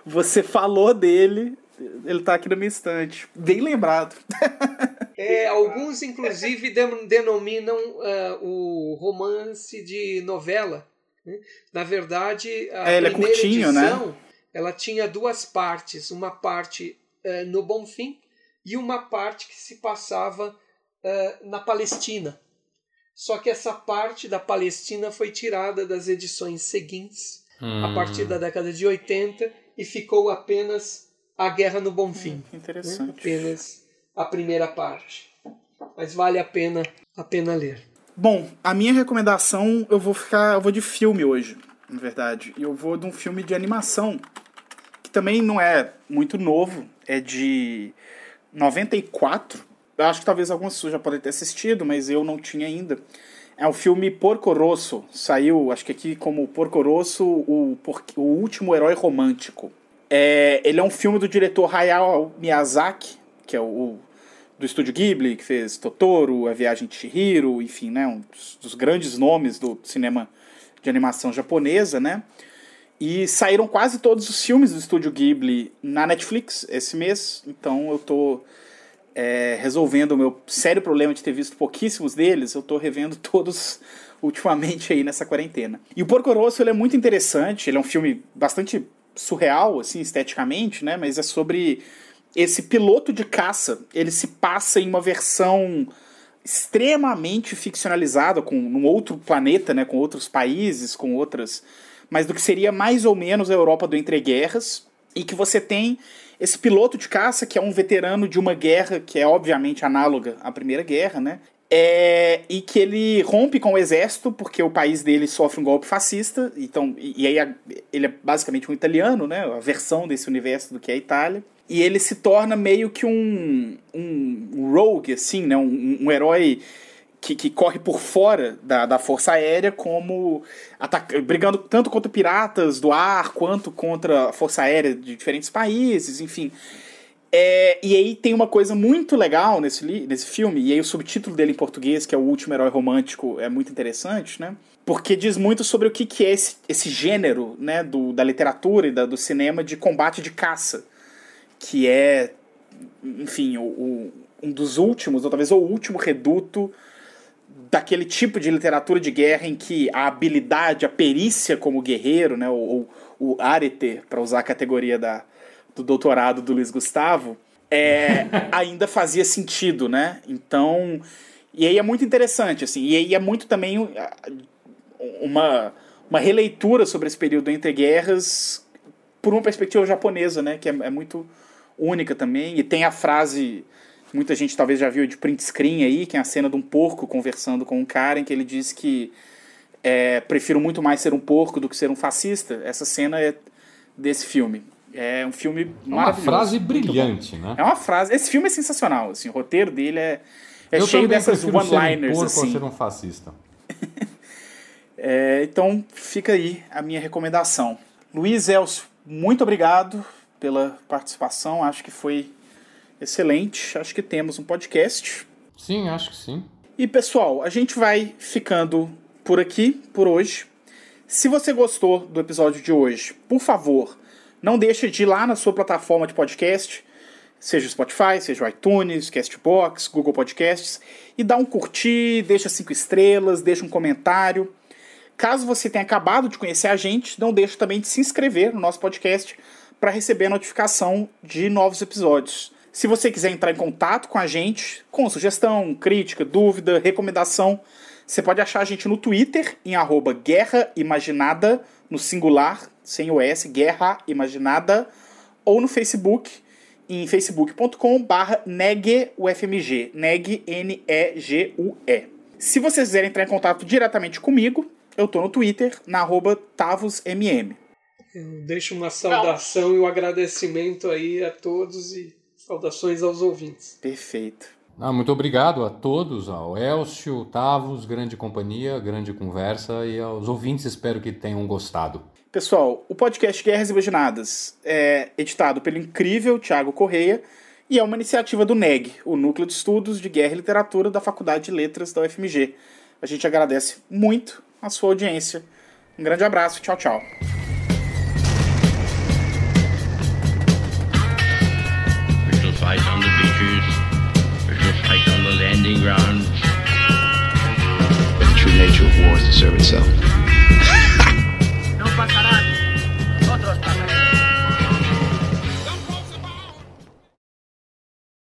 [SPEAKER 1] Você falou dele, ele está aqui na minha estante. Bem lembrado. *laughs*
[SPEAKER 3] É, alguns, inclusive, denominam uh, o romance de novela. Né? Na verdade, a é, ele é curtinho, né? edição, né? Ela tinha duas partes. Uma parte uh, no Bonfim e uma parte que se passava uh, na Palestina. Só que essa parte da Palestina foi tirada das edições seguintes, hum. a partir da década de 80, e ficou apenas a Guerra no Bonfim.
[SPEAKER 1] Hum, interessante. Né?
[SPEAKER 3] Apenas a primeira parte. Mas vale a pena a pena ler.
[SPEAKER 1] Bom, a minha recomendação eu vou ficar, eu vou de filme hoje, na verdade. E eu vou de um filme de animação também não é muito novo, é de 94. Eu acho que talvez algumas pessoas já podem ter assistido, mas eu não tinha ainda. É o filme Porco Rosso. Saiu, acho que aqui como Porco Rosso, o, o último herói romântico. É, ele é um filme do diretor Hayao Miyazaki, que é o, do estúdio Ghibli, que fez Totoro, A Viagem de Chihiro, enfim, né, um dos, dos grandes nomes do cinema de animação japonesa, né? E saíram quase todos os filmes do estúdio Ghibli na Netflix esse mês, então eu tô é, resolvendo o meu sério problema de ter visto pouquíssimos deles, eu tô revendo *laughs* todos ultimamente aí nessa quarentena. E o Porco Rosso ele é muito interessante, ele é um filme bastante surreal, assim, esteticamente, né? Mas é sobre esse piloto de caça, ele se passa em uma versão extremamente ficcionalizada com num outro planeta, né, com outros países, com outras mas do que seria mais ou menos a Europa do entreguerras, e que você tem esse piloto de caça, que é um veterano de uma guerra que é obviamente análoga à Primeira Guerra, né? É, e que ele rompe com o exército porque o país dele sofre um golpe fascista, então e, e aí a, ele é basicamente um italiano, né? A versão desse universo do que é a Itália. E ele se torna meio que um, um rogue, assim, né? Um, um herói que, que, corre por fora da, da Força Aérea, como brigando tanto contra piratas do ar quanto contra a Força Aérea de diferentes países, enfim. É, e aí tem uma coisa muito legal nesse, nesse filme, e aí o subtítulo dele em português, que é O Último Herói Romântico, é muito interessante, né? Porque diz muito sobre o que, que é esse, esse gênero né, do, da literatura e da, do cinema de combate de caça, que é, enfim, o, o, um dos últimos, ou talvez o último reduto daquele tipo de literatura de guerra em que a habilidade, a perícia como guerreiro, né, ou, o arete, para usar a categoria da, do doutorado do Luiz Gustavo, é, *laughs* ainda fazia sentido, né? Então, e aí é muito interessante, assim, e aí é muito também uma, uma releitura sobre esse período entre guerras por uma perspectiva japonesa, né? Que é, é muito única também, e tem a frase muita gente talvez já viu de print screen aí, que é a cena de um porco conversando com um cara em que ele diz que é, prefiro muito mais ser um porco do que ser um fascista. Essa cena é desse filme. É um filme é
[SPEAKER 2] uma frase brilhante, né?
[SPEAKER 1] É uma frase. Esse filme é sensacional. Assim, o roteiro dele é, é cheio dessas one-liners.
[SPEAKER 2] Um
[SPEAKER 1] assim.
[SPEAKER 2] ser um fascista. *laughs*
[SPEAKER 1] é, então fica aí a minha recomendação. Luiz Elcio, muito obrigado pela participação. Acho que foi Excelente. Acho que temos um podcast.
[SPEAKER 2] Sim, acho que sim.
[SPEAKER 1] E pessoal, a gente vai ficando por aqui por hoje. Se você gostou do episódio de hoje, por favor, não deixe de ir lá na sua plataforma de podcast, seja o Spotify, seja o iTunes, Castbox, Google Podcasts, e dá um curtir, deixa cinco estrelas, deixa um comentário. Caso você tenha acabado de conhecer a gente, não deixe também de se inscrever no nosso podcast para receber a notificação de novos episódios. Se você quiser entrar em contato com a gente, com sugestão, crítica, dúvida, recomendação, você pode achar a gente no Twitter, em arroba Guerra Imaginada, no singular, sem o S, Guerra Imaginada, ou no Facebook, em facebook.com barra negufmg, neg, N-E-G-U-E. Se vocês quiserem entrar em contato diretamente comigo, eu tô no Twitter, na arroba TavosMM.
[SPEAKER 3] Eu deixo uma saudação Não. e um agradecimento aí a todos e Saudações aos ouvintes.
[SPEAKER 1] Perfeito.
[SPEAKER 2] Ah, muito obrigado a todos, ao Elcio, Tavos, grande companhia, grande conversa e aos ouvintes, espero que tenham gostado.
[SPEAKER 1] Pessoal, o podcast Guerras Imaginadas é editado pelo incrível Tiago Correia e é uma iniciativa do NEG, o Núcleo de Estudos de Guerra e Literatura da Faculdade de Letras da UFMG. A gente agradece muito a sua audiência. Um grande abraço, tchau, tchau.
[SPEAKER 4] serve itself.